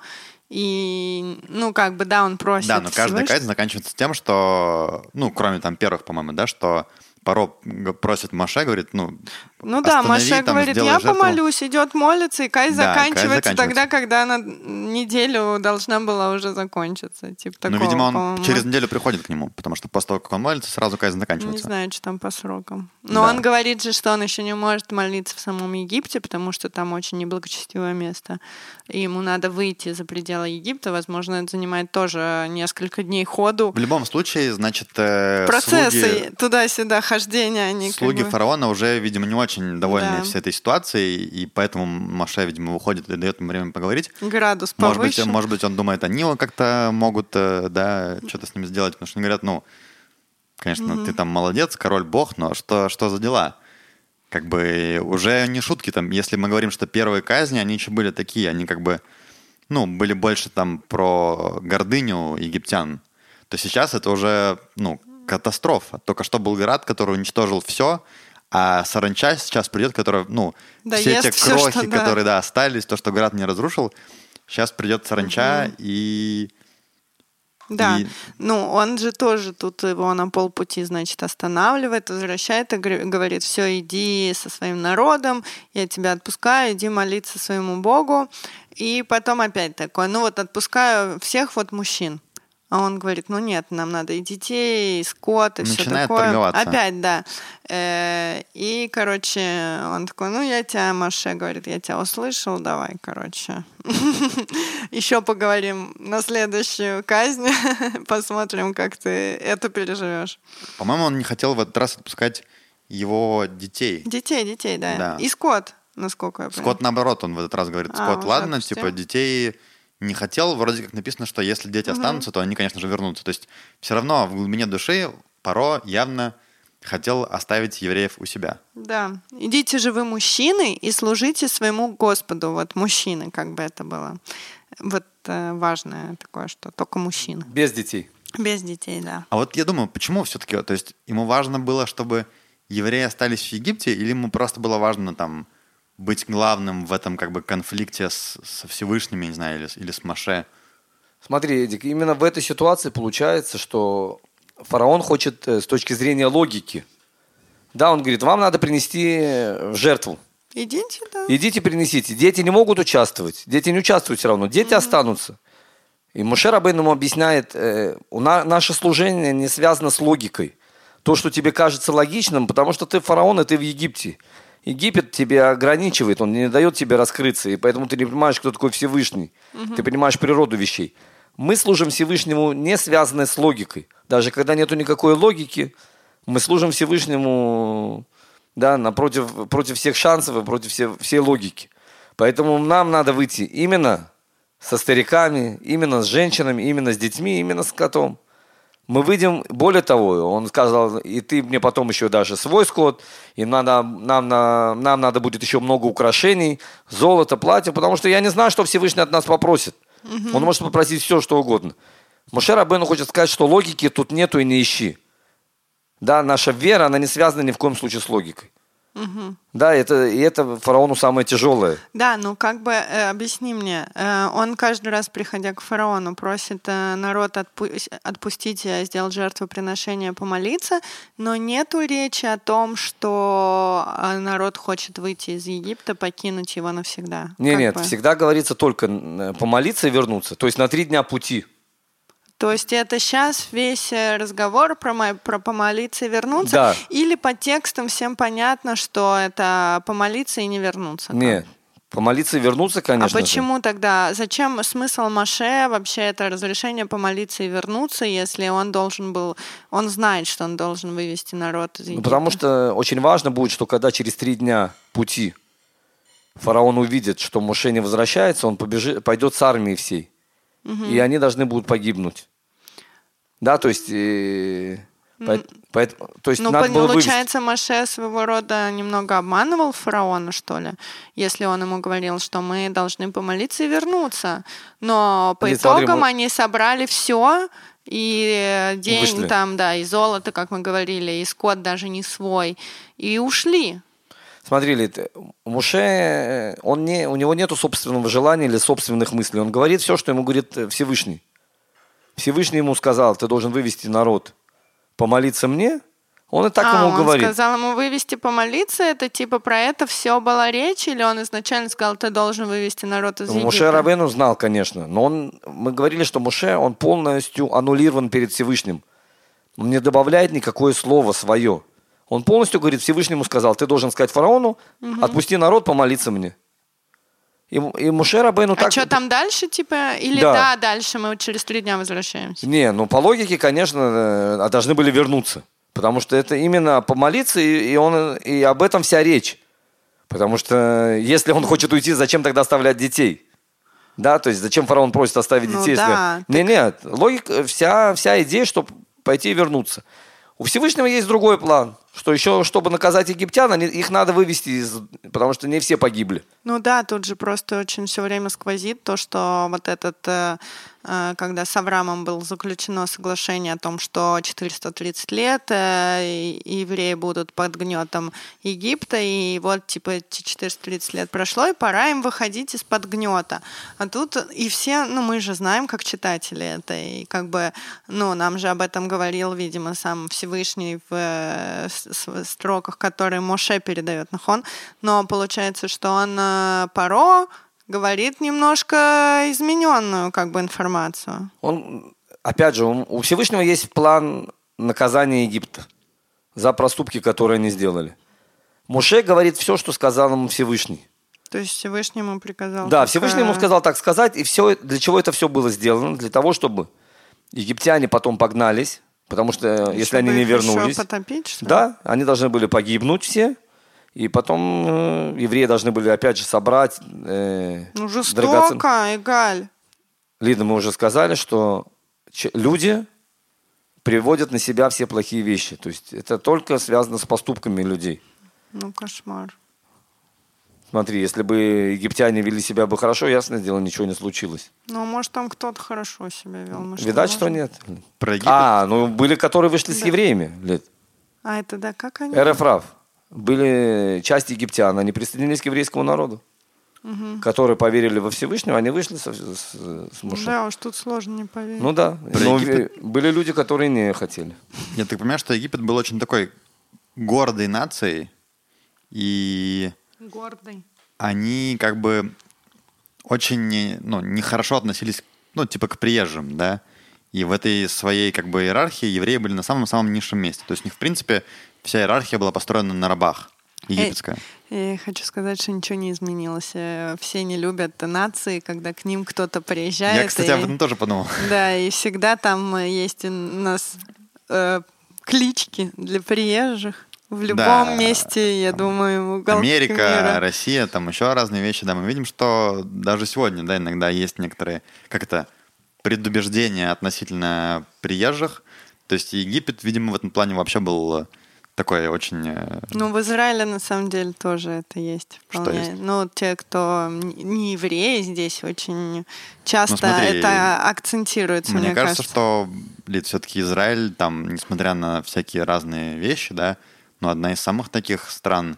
и, ну, как бы, да, он просит Да, но каждая казнь заканчивается тем, что, ну, кроме там первых, по-моему, да, что Паро просит Маше, говорит, ну, Ну да, Маша там, говорит, я жертву». помолюсь, идет молится, и казнь Да, заканчивается заканчивается. тогда, когда она неделю должна была уже закончиться. Типа Ну, такого, видимо, он по-моему. через неделю приходит к нему, потому что после того, как он молится, сразу Не заканчивается. знаю, что там по срокам. Но Да. он говорит же, что он еще не может молиться в самом Египте, потому что там очень неблагочестивое место. И ему надо выйти за пределы Египта. Возможно, это занимает тоже несколько дней ходу. В любом случае, значит, э, Процессы слуги, туда-сюда, хождения, они как слуги бы- фараона уже, видимо, не очень довольны Да. всей этой ситуацией, и поэтому Маше, видимо, выходит и дает ему время поговорить. Градус Может быть, повыше. может быть, он думает, они его как-то могут, э, да, что-то с ним сделать, потому что они говорят, ну, конечно, ты там молодец, король бог, но что, что за дела? Как бы уже не шутки там, если мы говорим, что первые казни, они еще были такие, они как бы, ну, были больше там про гордыню египтян, то сейчас это уже, ну, катастрофа. Только что был град, который уничтожил все, а саранча сейчас придет, которая, ну, Да все те всё, крохи, что, да. которые, да, остались, то, что град не разрушил, сейчас придет саранча и... Да, И- ну он же тоже тут его на полпути, значит, останавливает, возвращает и говорит, все, иди со своим народом, я тебя отпускаю, иди молиться своему Богу. И потом опять такое, ну вот отпускаю всех вот мужчин. А он говорит, ну нет, нам надо и детей, и скот, и все Начинает такое. торговаться. Опять, да. Э, И, короче, он такой, ну я тебя, Маше, говорит, я тебя услышал, давай, короче. Еще поговорим на следующую казнь, посмотрим, как ты это переживешь. По-моему, он не хотел в этот раз отпускать его детей. Детей, детей, да. Да. И скот, насколько я понимаю. Скотт, наоборот, он в этот раз говорит, А, Скотт, уже ладно, типа, детей не хотел. Вроде как написано, что если дети останутся, то они, конечно же, вернутся. То есть все равно в глубине души Паро явно хотел оставить евреев у себя. Да. Идите же вы, мужчины, и служите своему Господу. Вот мужчины, как бы это было. Вот э, важное такое, что только мужчины. Без детей. Без детей, да. А вот я думаю, почему все-таки, то есть ему важно было, чтобы евреи остались в Египте, или ему просто было важно там быть главным в этом как бы конфликте с, со Всевышними, не знаю, или, с- или с Маше? Смотри, Эдик, именно в этой ситуации получается, что фараон хочет э, с точки зрения логики. Да, он говорит, вам надо принести э, жертву. Идите, да. Идите принесите. Дети не могут участвовать. Дети не участвуют все равно. Дети останутся. И Муше Рабейн ему объясняет, э, у на- наше служение не связано с логикой. То, что тебе кажется логичным, потому что ты фараон, и ты в Египте. Египет тебя ограничивает, он не дает тебе раскрыться, и поэтому ты не понимаешь, кто такой Всевышний. Ты понимаешь природу вещей. Мы служим Всевышнему не связанной с логикой. Даже когда нету никакой логики, мы служим Всевышнему да, напротив, против всех шансов и против все- всей логики. Поэтому нам надо выйти именно со стариками, именно с женщинами, именно с детьми, именно с котом. Мы выйдем, более того, он сказал, и ты мне потом еще даже свой скот, и надо, нам, на- нам надо будет еще много украшений, золото, платье, потому что я не знаю, что Всевышний от нас попросит. Он может попросить все, что угодно. Мушер Абену хочет сказать, что логики тут нету и не ищи. Да, наша вера, она не связана ни в коем случае с логикой. Да, это, и это фараону самое тяжелое. Да, ну как бы э, объясни мне, э, он каждый раз, приходя к фараону, просит э, народ отпу- отпустить, сделать жертвоприношение, помолиться, но нету речи о том, что э, народ хочет выйти из Египта, покинуть его навсегда. Не, Как нет, бы. всегда говорится только э, помолиться и вернуться. То есть на три дня пути. То есть это сейчас весь э, разговор про, мо- про помолиться и вернуться? Да. Или по текстам всем понятно, что это помолиться и не вернуться? Нет, помолиться и вернуться, конечно А же. почему тогда? Зачем смысл Маше вообще это разрешение помолиться и вернуться, если он должен был, он знает, что он должен вывести народ из Ну, Египта? потому что очень важно будет, что когда через три дня пути фараон увидит, что Моше не возвращается, он побежит, пойдет с армией всей. И они должны будут погибнуть. Да, то есть... э, поэт- поэт- то есть Ну, надо было вывести. получается, Маше своего рода немного обманывал фараона, что ли, если он ему говорил, что мы должны помолиться и вернуться. Но по Нет, смотри, итогам мы- они собрали все, и день вышли. там, да, и золото, как мы говорили, и скот даже не свой, и ушли. Смотри, Лид, Муше, э, он не, у него нету собственного желания или собственных мыслей. Он говорит все, что ему говорит э, Всевышний. Всевышний ему сказал, ты должен вывести народ, помолиться мне. Он и так а, ему он говорит. сказал ему вывести помолиться, это типа про это все была речь, или он изначально сказал, ты должен вывести народ из Египта? Муше Рабену знал, конечно, но он, мы говорили, что Муше, он полностью аннулирован перед Всевышним. Он не добавляет никакое слово свое. Он полностью говорит, Всевышнему сказал, ты должен сказать фараону, отпусти народ, помолиться мне. И, и Муше Рабену А так... что там дальше, типа? Или Да. да. дальше мы через три дня возвращаемся? Не, ну по логике, конечно, э, должны были вернуться. Потому что это именно помолиться, и, и, он, и об этом вся речь. Потому что если он хочет уйти, зачем тогда оставлять детей? Да, то есть зачем фараон просит оставить Ну детей? да, если... Нет, нет, логика, вся, вся идея, чтобы пойти и вернуться. У Всевышнего есть другой план, что еще, чтобы наказать египтян, они, их надо вывести, из, потому что не все погибли. Ну да, тут же просто очень все время сквозит то, что вот этот, э, э, когда с Авраамом было заключено соглашение о том, что 430 лет э, и евреи будут под гнетом Египта, и вот типа эти 430 лет прошло, и пора им выходить из-под гнета. А тут и все, ну мы же знаем, как читатели это, и как бы, ну нам же об этом говорил, видимо, сам Всевышний в, э, строках, которые Моше передает Нахон, но получается, что он э, Паро говорит немножко измененную как бы информацию. Он, опять же, у у Всевышнего есть план наказания Египта за проступки, которые они сделали. Муше говорит все, что сказал ему Всевышний. То есть Всевышнему приказал. Да, так, Всевышний ему сказал так сказать, и все, для чего это все было сделано? Для того, чтобы египтяне потом погнались, потому что э, если они чтобы не вернулись, потопить, что ли? да, они должны были погибнуть все, и потом э, евреи должны были опять же собрать э, Ну, драгоцен- жестоко, Эгаль. Лида, мы уже сказали, что люди приводят на себя все плохие вещи. То есть это только связано с поступками людей. Ну, кошмар. Смотри, если бы египтяне вели себя бы хорошо, ясно дело, ничего не случилось. Ну, может, там кто-то хорошо себя вел. мы Видать, что нет. Про Египет. А, ну были, которые вышли с Да. евреями, Лид. А это да, как они? РФ Были часть египтян, они присоединились к еврейскому народу, которые поверили во Всевышнего, они вышли со- с, с Моше. Да, уж тут сложно не поверить. Ну да, Про но Египет. были люди, которые не хотели. Я так понимаю, что Египет был очень такой гордой нацией, и Гордый. они как бы очень не- ну, нехорошо относились, ну, типа к приезжим, да. И в этой своей как бы иерархии евреи были на самом-самом низшем месте. То есть у них, в принципе, вся иерархия была построена на рабах. Египетская. Я хочу сказать, что ничего не изменилось. Э, Все не любят нации, когда к ним кто-то приезжает. Я, кстати, и- об этом тоже подумал. Да, и всегда там э, есть у нас э, клички для приезжих. В любом Да. месте, я думаю, уголке Америка, мира. Россия, там еще разные вещи, да, мы видим, что даже сегодня, да, иногда есть некоторые, как это, предубеждения относительно приезжих. То есть Египет, видимо, в этом плане вообще был такой очень... э, Ну, в Израиле на самом деле тоже это есть. Что Вполне. есть? Ну, те, кто не евреи здесь, очень часто Ну, смотри, это акцентируется, Мне, мне, кажется, что, Лид, все-таки Израиль, там, несмотря на всякие разные вещи, да, но одна из самых таких стран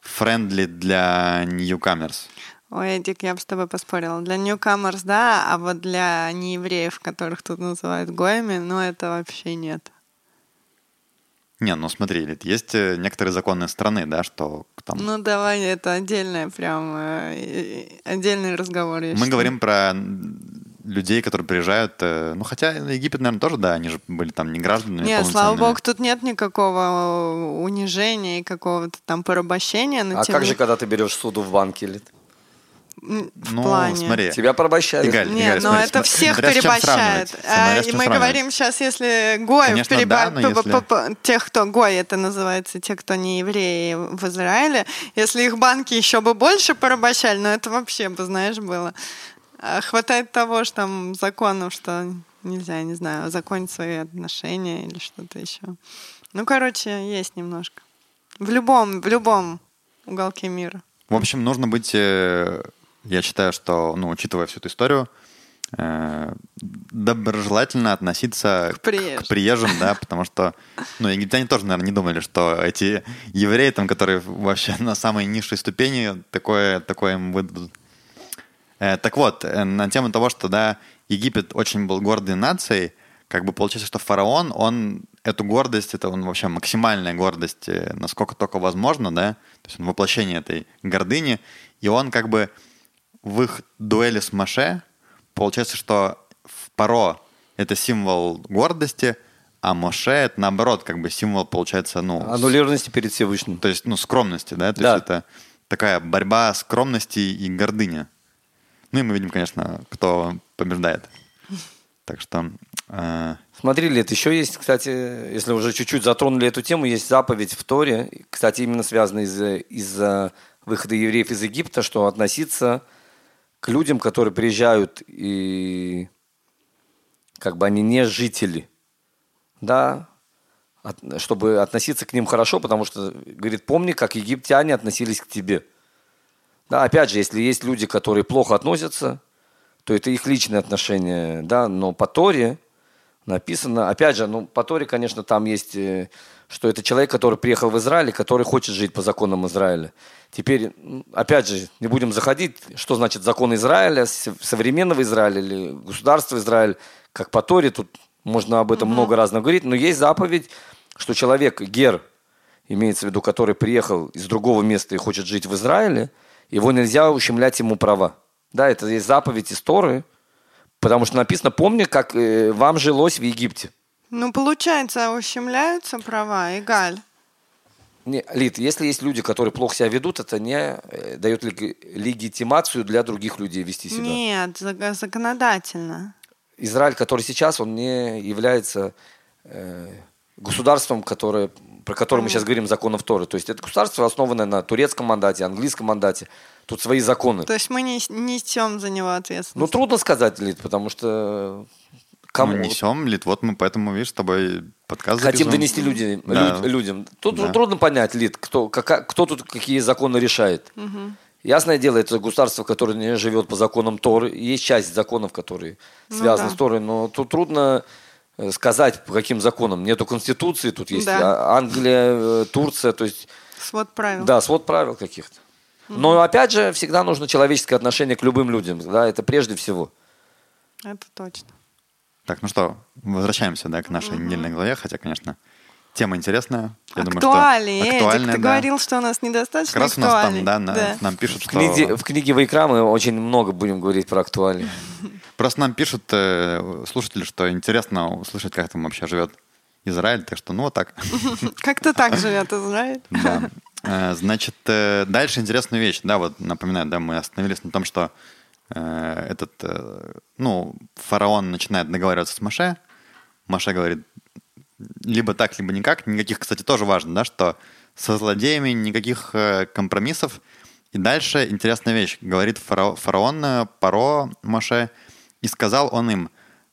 friendly для newcomers. Ой, Эдик, я бы с тобой поспорила. Для newcomers, да, а вот для неевреев, которых тут называют гоями, ну, это вообще нет. Не, ну смотри, есть э, некоторые законы страны, да, что там... Ну, давай, это отдельное прям, э, отдельный разговор. Мы считаю. говорим про людей, которые приезжают, э, ну хотя Египет, наверное, тоже, да, они же были там не гражданами. Нет, слава богу, тут нет никакого унижения и какого-то там порабощения. а как же, когда ты берешь суду в банке или в ну, плане. Смотри. Тебя порабощают. Игаль, Нет, Игаль, но смотри, это всех порабощает. А, и мы говорим сейчас, если Гой Конечно, переба... да, если... тех, кто Гой, это называется, те, кто не евреи в Израиле, если их банки еще бы больше порабощали, ну это вообще бы, знаешь, было. А хватает того, что там законов, что нельзя, не знаю, законить свои отношения или что-то еще. Ну, короче, есть немножко. В любом, в любом уголке мира. В общем, нужно быть э, я считаю, что, ну, учитывая всю эту историю, э, доброжелательно относиться к, приезжим. к приезжим, да, потому что, ну, египтяне тоже, наверное, не думали, что эти евреи, там, которые вообще на самой низшей ступени, такое, такое им выдадут. Э, так вот, э, на тему того, что, да, Египет очень был гордой нацией, как бы получается, что фараон, он эту гордость, это он вообще максимальная гордость, э, насколько только возможно, да, то есть он воплощение этой гордыни, и он как бы в их дуэли с Маше получается, что в Паро это символ гордости, а Моше это наоборот, как бы символ, получается, ну... Аннулированности перед Всевышним. То есть, ну, скромности, да? То да. есть это такая борьба скромности и гордыни. Ну и мы видим, конечно, кто побеждает. Так что... Э... Смотри, Лет, еще есть, кстати, если уже чуть-чуть затронули эту тему, есть заповедь в Торе, кстати, именно связанная из, из выхода евреев из Египта, что относиться к людям, которые приезжают и как бы они не жители, да, от, чтобы относиться к ним хорошо, потому что, говорит, помни, как египтяне относились к тебе. Да, опять же, если есть люди, которые плохо относятся, то это их личные отношения, да, но по Торе написано, опять же, ну, по Торе, конечно, там есть, э, что это человек, который приехал в Израиль, который хочет жить по законам Израиля. Теперь, опять же, не будем заходить, что значит закон Израиля, современного Израиля или государства Израиль, как по Торе, тут можно об этом mm много раз говорить, но есть заповедь, что человек, гер, имеется в виду, который приехал из другого места и хочет жить в Израиле, его нельзя ущемлять ему права. Да, это есть заповедь из Торы, потому что написано, помни, как э, вам жилось в Египте. Ну, получается, ущемляются права, Игаль. Не, Лид, если есть люди, которые плохо себя ведут, это не э, дает легитимацию для других людей вести себя. Нет, законодательно. Израиль, который сейчас, он не является э, государством, которое, про которое мы сейчас говорим, законов Торы. То есть это государство, основанное на турецком мандате, английском мандате. Тут свои законы. То есть мы не несем за него ответственность. Ну, трудно сказать, Лид, потому что Кому? Мы несем, Лид, вот мы поэтому, видишь, с тобой подкаст Хотим донести люди, да. людям. Тут да. трудно понять, Лид, кто, как, кто тут какие законы решает. Угу. Ясное дело, это государство, которое не живет по законам Торы. Есть часть законов, которые ну, связаны да. с Торой, но тут трудно сказать, по каким законам. Нету конституции, тут есть да. Англия, э, Турция, то есть... Свод правил. Да, свод правил каких-то. Угу. Но опять же, всегда нужно человеческое отношение к любым людям. Да, это прежде всего. Это точно. Так, ну что, возвращаемся да, к нашей угу. недельной главе, хотя, конечно, тема интересная. Я актуальный, думаю, что актуальная, Эдик, ты да. говорил, что у нас недостаточно Как раз у нас там, да, на, да. нам пишут, в Книге, в книге Вайкра мы очень много будем говорить про актуальные. Просто нам пишут э, слушатели, что интересно услышать, как там вообще живет Израиль, так что ну вот так. Как-то так живет Израиль. Да. Э, значит, э, дальше интересная вещь. Да, вот напоминаю, да, мы остановились на том, что Э, этот, ну, фараон начинает договариваться с Маше. Маше говорит, либо так, либо никак. Никаких, кстати, тоже важно, да, что со злодеями никаких э, компромиссов. И дальше интересная вещь. Говорит фараон Паро Маше, и сказал он им,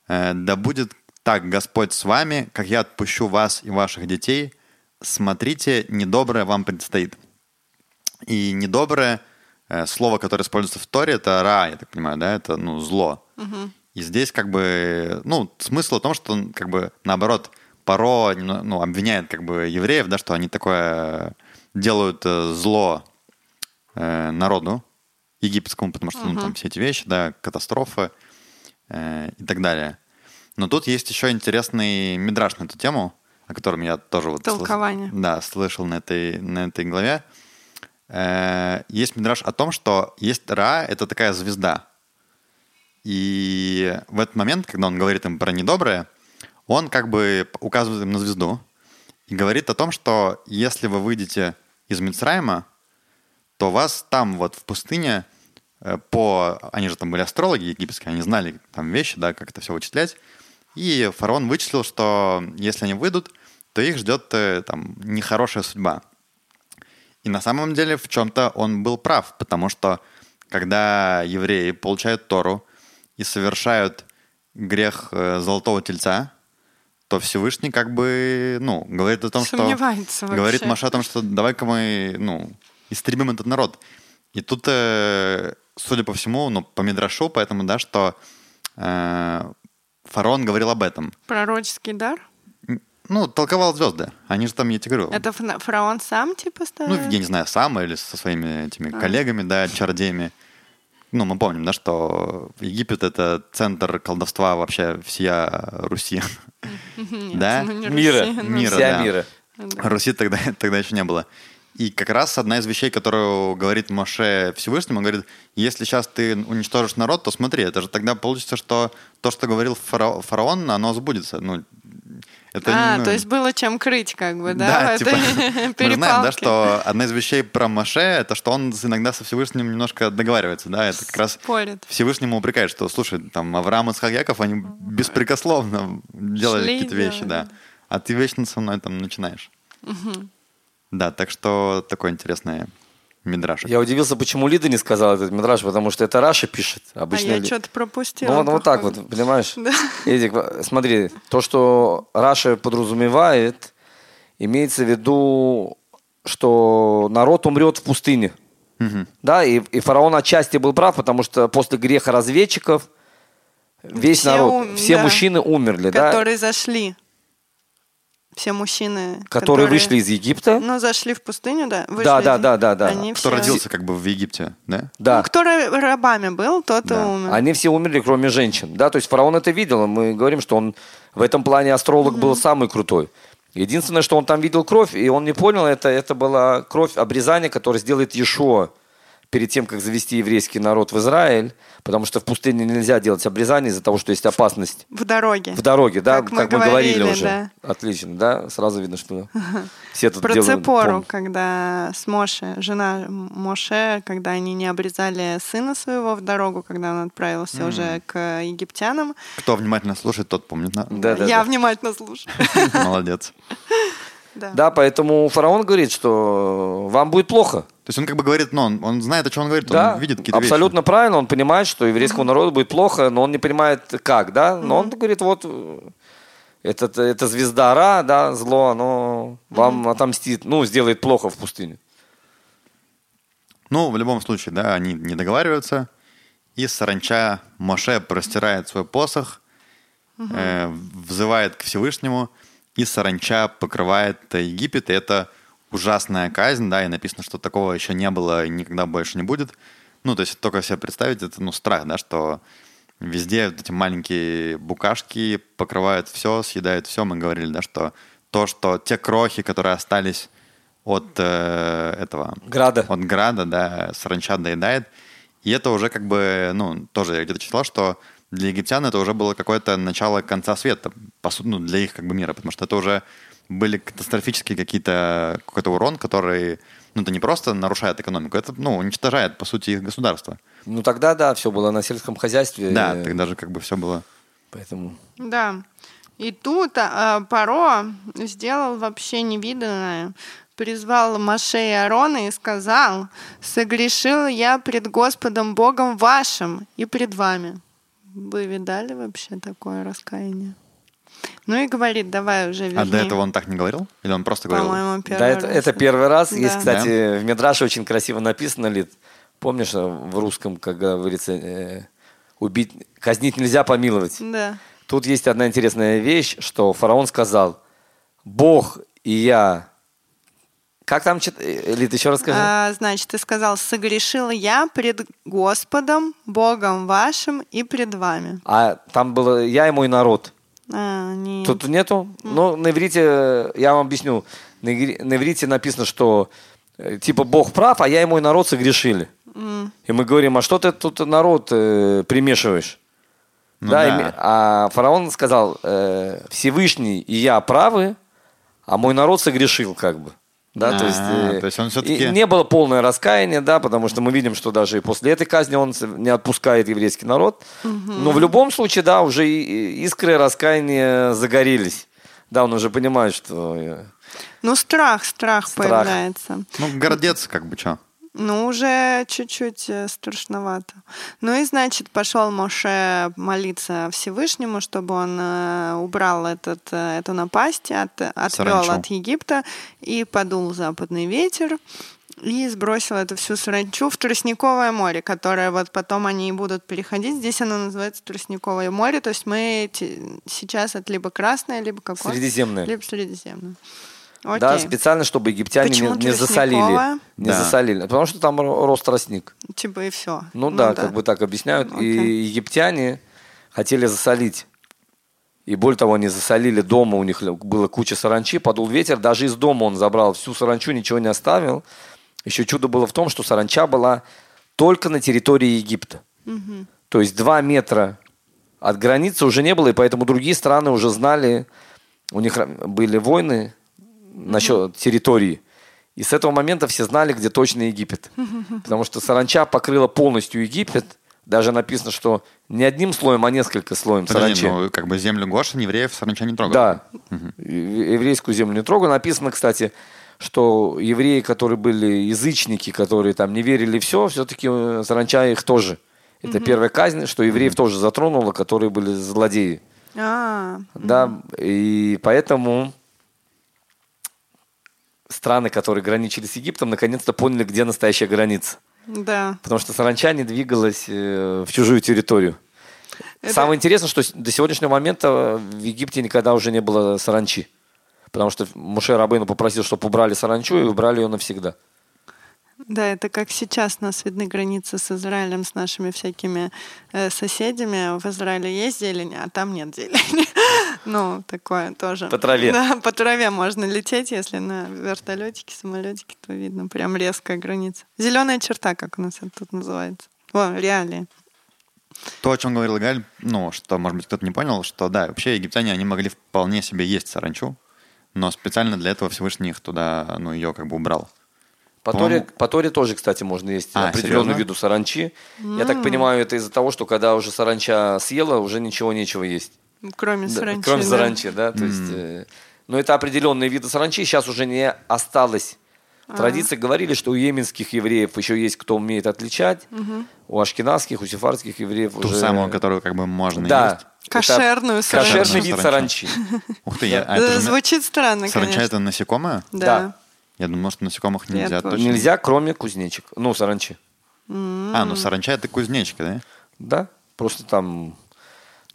да будет так Господь с вами, как я отпущу вас и ваших детей, смотрите, недоброе вам предстоит. И недоброе – Э, слово, которое используется в Торе, это ра, я так понимаю, да, это, ну, зло. Угу. И здесь как бы, ну, смысл в том, что как бы наоборот Паро ну, обвиняет как бы евреев, да, что они такое делают э, зло э, народу египетскому, потому что ну, там все эти вещи, да, катастрофы э, и так далее. Но тут есть еще интересный мидраж на эту тему, о котором я тоже вот Толкование. Слышал, да, слышал на этой, на этой главе. Э, есть мидраж о том, что есть Ра — это такая звезда. И в этот момент, когда он говорит им про недоброе, он как бы указывает им на звезду и говорит о том, что если вы выйдете из Мицрайма, то вас там вот в пустыне э, по... Они же там были астрологи египетские, они знали там вещи, да, как это все вычислять. И фараон вычислил, что если они выйдут, то их ждет э, там нехорошая судьба. И на самом деле в чем-то он был прав, потому что когда евреи получают Тору и совершают грех э, золотого тельца, то Всевышний как бы, ну, говорит о том, что... Сомневается вообще. Говорит Маша о том, что давай-ка мы, ну, истребим этот народ. И тут, э, судя по всему, ну, по Мидрашу, поэтому, да, что э, фараон говорил об этом. Пророческий дар? Ну, толковал звезды. Они же там, я тебе говорю, Это фараон сам типа ну, ставит? я не знаю, сам или со своими этими А. коллегами, да, чародеями. Ну, мы помним, да, что Египет — это центр колдовства вообще всея Руси. Нет, Да? ну не Мира. Ну, Мира, Вся да. мира. да. Руси тогда, тогда еще не было. И как раз одна из вещей, которую говорит Моше Всевышнему, он говорит, если сейчас ты уничтожишь народ, то смотри, это же тогда получится, что то, что говорил фараон, фараон оно сбудется. Ну, это, а, ну, то есть было чем крыть, как бы, да, Да, типа, мы знаем, да, что одна из вещей про Моше, это что он иногда со Всевышним немножко договаривается, да, это как раз Спорит. Всевышнему упрекает, что, слушай, там Авраам и Яков, они беспрекословно делали какие-то вещи, да. А ты вечно со мной там начинаешь. Да, так что такое интересное мидраш. Я удивился, почему Лида не сказала этот мидраж, потому что это Раша пишет. А Обычно я Ли- что-то пропустила. Ну, вот, вот так вот, понимаешь? Да. Эдик, смотри, то, что Раша подразумевает, имеется в виду, что народ умрет в пустыне. Мгм. Да, и, и фараон отчасти был прав, потому что после греха разведчиков весь Все народ, ум- все да. мужчины умерли, да, Которые зашли. Все мужчины. которые вышли из Египта. Ну, зашли в пустыню, да? Вышли Да, да, из- да, да, да. Они Кто все- родился как бы в Египте, да? Да. Ну, кто ра- рабами был, тот и Да. умер. Они все умерли, кроме женщин. Да, то есть фараон это видел. и Мы говорим, что он в этом плане астролог был самый крутой. Единственное, что он там видел кровь, и он не понял, это, это была кровь обрезания, которую сделает Иешуа перед тем, как завести еврейский народ в Израиль, потому что в пустыне нельзя делать обрезание из-за того, что есть опасность В дороге. в дороге, да, Как как, мы мы, говорили, говорили, уже. да. Отлично, да, сразу видно, что все тут Про делают, Цепору, когда с Моше, жена Моше, когда они не обрезали сына своего в дорогу, когда он отправился уже к египтянам. Кто внимательно слушает, тот помнит. да? Да, да, Я да. внимательно слушаю. Молодец. Да. Да, поэтому фараон говорит, что вам будет плохо. То есть он как бы говорит, ну, он, он знает, о чем он говорит, Да, он видит какие-то вещи. абсолютно правильно. Он понимает, что еврейскому народу будет плохо, но он не понимает, как, да. Но он говорит, вот э, этот, эта звезда Ра, да, зло, оно вам отомстит, ну, сделает плохо в пустыне. Ну, в любом случае, да, они не договариваются. И саранча Моше простирает свой посох, э, взывает к Всевышнему, и саранча покрывает Египет. И это ужасная казнь, да, и написано, что такого еще не было и никогда больше не будет. Ну, то есть только себе представить, это, ну, страх, да, что везде вот эти маленькие букашки покрывают все, съедают все. Мы говорили, да, что то, что те крохи, которые остались от э, этого Града. от града, да, саранча доедает. И это уже как бы, ну, тоже я где-то читал, что для египтян это уже было какое-то начало конца света, по сути, ну, для их как бы мира, потому что это уже были катастрофические какие-то, какой-то урон, который, ну, это не просто нарушает экономику, это, ну, уничтожает, по сути, их государство. Ну, тогда, да, все было на сельском хозяйстве. Да, э, тогда же как бы все было... Поэтому... Да. И тут а, Паро сделал вообще невиданное. Призвал Маше и Аарона и сказал, «Согрешил я пред Господом Богом вашим и пред вами». Вы видали вообще такое раскаяние? Ну и говорит, давай уже верни. А до этого он так не говорил? Или он просто говорил? По-моему, первый Да, это, раз. это первый раз. Да. Есть, кстати, в Медраше очень красиво написано, Лид. Помнишь, э, в русском, как говорится, э, убить, казнить нельзя помиловать. Да. Тут есть одна интересная вещь, что фараон сказал, Бог и я... Как там, э, Лид, еще расскажи. А, значит, ты сказал, «Согрешил я пред Господом, Богом вашим и пред вами». А там было «я и мой народ». А, нет. Тут нету? Ну, на иврите, э, я вам объясню, на иврите написано, что э, типа Бог прав, а я и мой народ согрешили. И мы говорим, а что ты тут народ э, примешиваешь? Ну да, да. и а фараон сказал, э, Всевышний и я правы, а мой народ согрешил как бы. Да, то есть, А, э, то есть он и всё-таки- не было полное раскаяние, да, потому что мы видим, что даже и после этой казни он не отпускает еврейский народ. Но в любом случае, да, уже искры раскаяния загорелись. Да, он уже понимает, что э, Ну, страх, страх, Страх. появляется. Ну, гордец, как бы, что. Ну, уже чуть-чуть э, страшновато. Ну и, значит, пошел Моше молиться Всевышнему, чтобы он э, убрал этот, э, эту напасть, от, отвел Саранчу. от Египта, и подул западный ветер, и сбросил эту всю саранчу в Тростниковое море, которое вот потом они и будут переходить. Здесь оно называется Тростниковое море, то есть мы сейчас это либо Красное, либо какое? Средиземное. Либо Средиземное. Да, Окей. специально, чтобы египтяне не, Почему не засолили. тростниковое? Не Да. засолили. Потому что там ро- рос тростник. Типа и все. Ну, да, как бы так объясняют. И Окей. египтяне хотели засолить. И более того, они засолили дома, у них было куча саранчи, подул ветер, даже из дома он забрал всю саранчу, ничего не оставил. Еще чудо было в том, что саранча была только на территории Египта. То есть два метра от границы уже не было, и поэтому другие страны уже знали, у них были войны насчет территории. И с этого момента все знали, где точно Египет. Потому что саранча покрыла полностью Египет. Даже написано, что не одним слоем, а несколько слоем Подожди, саранчи. ну, как бы землю Гошин евреев саранча не трогал. Да, Е- еврейскую землю не трогаю. Написано, кстати, что евреи, которые были язычники, которые там не верили все, все-таки саранча их тоже. Это первая казнь, что евреев тоже затронуло, которые были злодеи. А, Да, и поэтому страны, которые граничили с Египтом, наконец-то поняли, где настоящая граница. да. Потому что саранча не двигалась э, в чужую территорию. Это- Самое интересное, что до сегодняшнего момента в Египте никогда уже не было саранчи. Потому что Муше Рабейну попросил, чтобы убрали саранчу, и убрали ее навсегда. Да, это как сейчас у нас видны границы с Израилем, с нашими всякими э, соседями. В Израиле есть зелень, а там нет зелени. Ну, такое тоже. По траве. Да, по траве можно лететь, если на вертолетике, самолетике, то видно прям резкая граница. Зеленая черта, как у нас это тут называется. О, реалии. То, о чем говорил Галь, ну, что, может быть, кто-то не понял, что, да, вообще египтяне, они могли вполне себе есть саранчу, но специально для этого Всевышний их туда, ну, ее как бы убрал. По Торе, по Торе тоже, кстати, можно есть А, определенную виду саранчи. Я так понимаю, это из-за того, что когда уже саранча съела, уже ничего нечего есть. Кроме Да, саранчи. Кроме да. саранчи, да. То есть, э, но это определенные виды саранчи, сейчас уже не осталось. А. Традиции говорили, что у йеменских евреев еще есть кто умеет отличать, у ашкенадских, у сефардских евреев Ту уже... самую, которую как бы можно Да. есть. Кошерную саранчу. Кошерный вид Саранча. саранчи. Ух ты, я, а Э, это же- Звучит странно, саранча конечно. это насекомое? Да. Я думал, что насекомых нельзя тоже. точно. Нельзя, кроме кузнечик. Ну, саранчи. А, ну саранча это кузнечка, да? Да, просто там...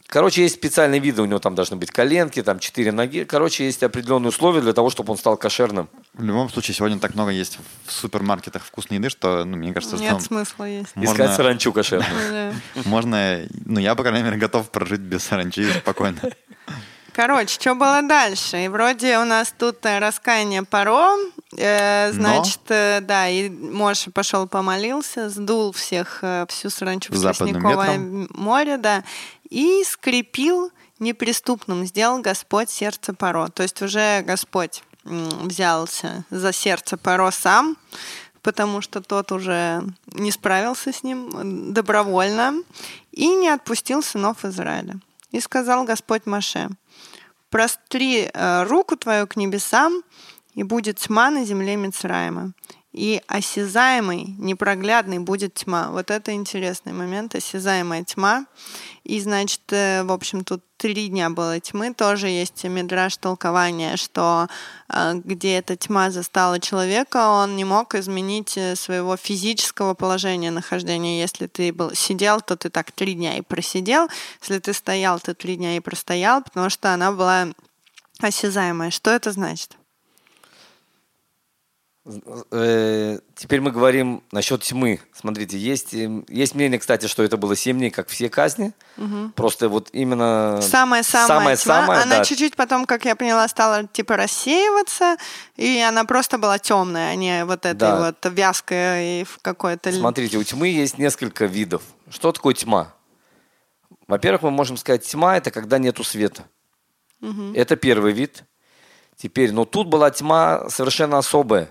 Короче, есть специальные виды, у него там должны быть коленки, там четыре ноги. Короче, есть определенные условия для того, чтобы он стал кошерным. В любом случае, сегодня так много есть в супермаркетах вкусной еды, что, ну, мне кажется, Нет что смысла есть. Можно- Искать саранчу кошерную. Можно, ну, я, по крайней мере, готов прожить без саранчи спокойно. Короче, что было дальше? И вроде у нас тут э, раскаяние Паро, э, Но? значит, э, да, и Моше пошел помолился, сдул всех, э, всю саранчу в Тростниковое море, да, и скрепил неприступным, сделал Господь сердце Паро. То есть уже Господь взялся за сердце Паро сам, потому что тот уже не справился с ним добровольно и не отпустил сынов Израиля. И сказал Господь Маше, простри э, руку твою к небесам, и будет тьма на земле Мицраима. И осязаемый, непроглядный будет тьма. Вот это интересный момент, осязаемая тьма. И, значит, э, в общем, тут три дня было тьмы. Тоже есть мидраж толкования, что э, где эта тьма застала человека, он не мог изменить э, своего физического положения нахождения. Если ты был, сидел, то ты так три дня и просидел. Если ты стоял, то три дня и простоял, потому что она была осязаемая. Что это значит? Э, Теперь мы говорим насчет тьмы. Смотрите, есть, э, есть мнение, кстати, что это было 7 дней, как все казни. Просто вот именно... Самая-самая тьма, самая, она да. чуть-чуть потом, как я поняла, стала типа рассеиваться, и она просто была темная, а не вот этой Да. вот вязкой и в какой-то... Смотрите, у тьмы есть несколько видов. Что такое тьма? Во-первых, мы можем сказать, тьма – это когда нету света. Это первый вид. Теперь, но тут была тьма совершенно особая.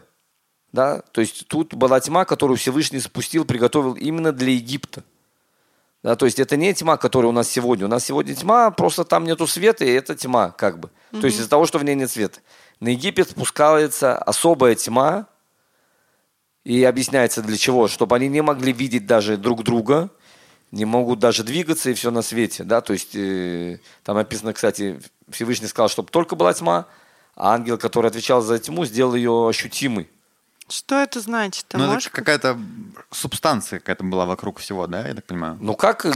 Да? То есть тут была тьма, которую Всевышний спустил, приготовил именно для Египта. Да, то есть это не тьма, которая у нас сегодня. У нас сегодня тьма, просто там нету света, и это тьма, как бы. То есть из-за того, что в ней нет света. На Египет спускается особая тьма, и объясняется для чего? Чтобы они не могли видеть даже друг друга, не могут даже двигаться и все на свете. Да? То есть э, там написано, кстати, Всевышний сказал, чтобы только была тьма, а ангел, который отвечал за тьму, сделал ее ощутимой. Что это значит? Ты Ну, можешь... это какая-то субстанция какая-то была вокруг всего, да, я так понимаю? Ну, как э,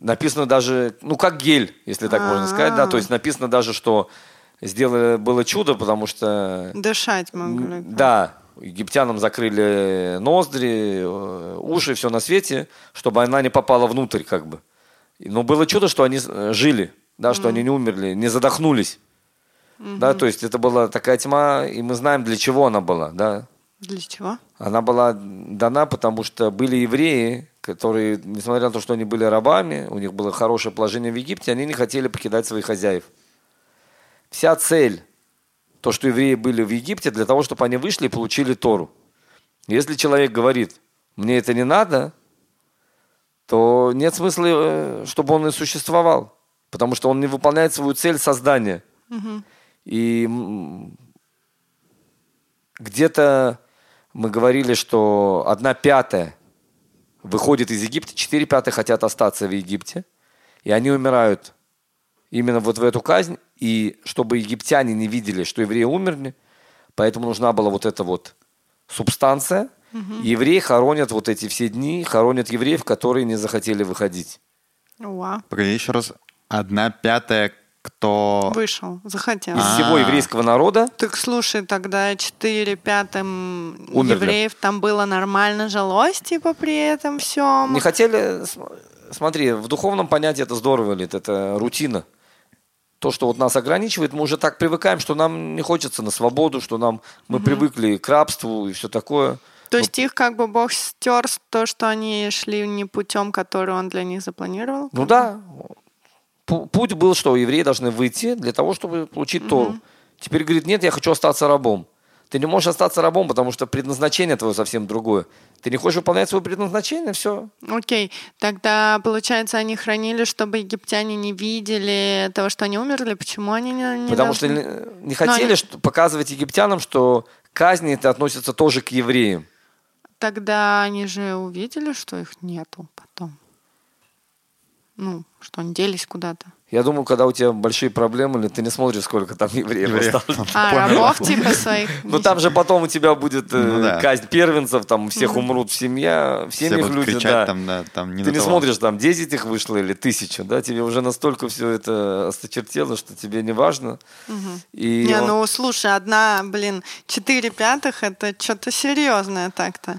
написано даже, ну, как гель, если так можно сказать, да, то есть написано даже, что сделали, было чудо, потому что, Дышать могли. да, египтянам закрыли ноздри, э, уши, все на свете, чтобы она не попала внутрь, как бы. Но было чудо, что они э, жили, да, что они не умерли, не задохнулись. Да, то есть это была такая тьма, и мы знаем, для чего она была, да. Для чего? Она была дана, потому что были евреи, которые, несмотря на то, что они были рабами, у них было хорошее положение в Египте, они не хотели покидать своих хозяев. Вся цель, то, что евреи были в Египте, для того, чтобы они вышли и получили Тору. Если человек говорит, мне это не надо, то нет смысла, э, чтобы он и существовал. Потому что он не выполняет свою цель создания. И где-то мы говорили, что одна пятая выходит из Египта, четыре пятых хотят остаться в Египте, и они умирают именно вот в эту казнь, и чтобы египтяне не видели, что евреи умерли, поэтому нужна была вот эта вот субстанция. И евреи хоронят вот эти все дни, хоронят евреев, которые не захотели выходить. Уа. Погоди, еще раз. Одна пятая, кто... Вышел, захотел. Из А. всего еврейского народа Так слушай, тогда 4 пятым Умерли. евреев там было нормально жилось, типа, при этом всем. Не хотели... см- Смотри, в духовном понятии это здорово, Лид, это рутина. То, что вот нас ограничивает, мы уже так привыкаем, что нам не хочется на свободу, что нам мы привыкли к рабству и все такое. То есть их как бы Бог стер то, что они шли не путем, который он для них запланировал? Ну да, путь был, что евреи должны выйти для того, чтобы получить Тору. Теперь говорит, нет, я хочу остаться рабом. Ты не можешь остаться рабом, потому что предназначение твое совсем другое. Ты не хочешь выполнять свое предназначение, все. Окей, тогда, получается, они хранили, чтобы египтяне не видели того, что они умерли. Почему они не, не Потому что должны? не, не хотели они- что- показывать египтянам, что казни это относятся тоже к евреям. Тогда они же увидели, что их нету. Ну, что они делись куда-то. Я думаю, когда у тебя большие проблемы, или ты не смотришь, сколько там евреев осталось. А, рабов типа своих. Ну там же потом у тебя будет э, Ну казнь первенцев, там всех умрут в семье, в Все семьях люди, да. Ты не смотришь, там 10 их вышло или тысяча, да, тебе уже настолько все это осточертело, что тебе не важно. Не, ну слушай, одна, блин, четыре пятых это что-то серьезное так-то.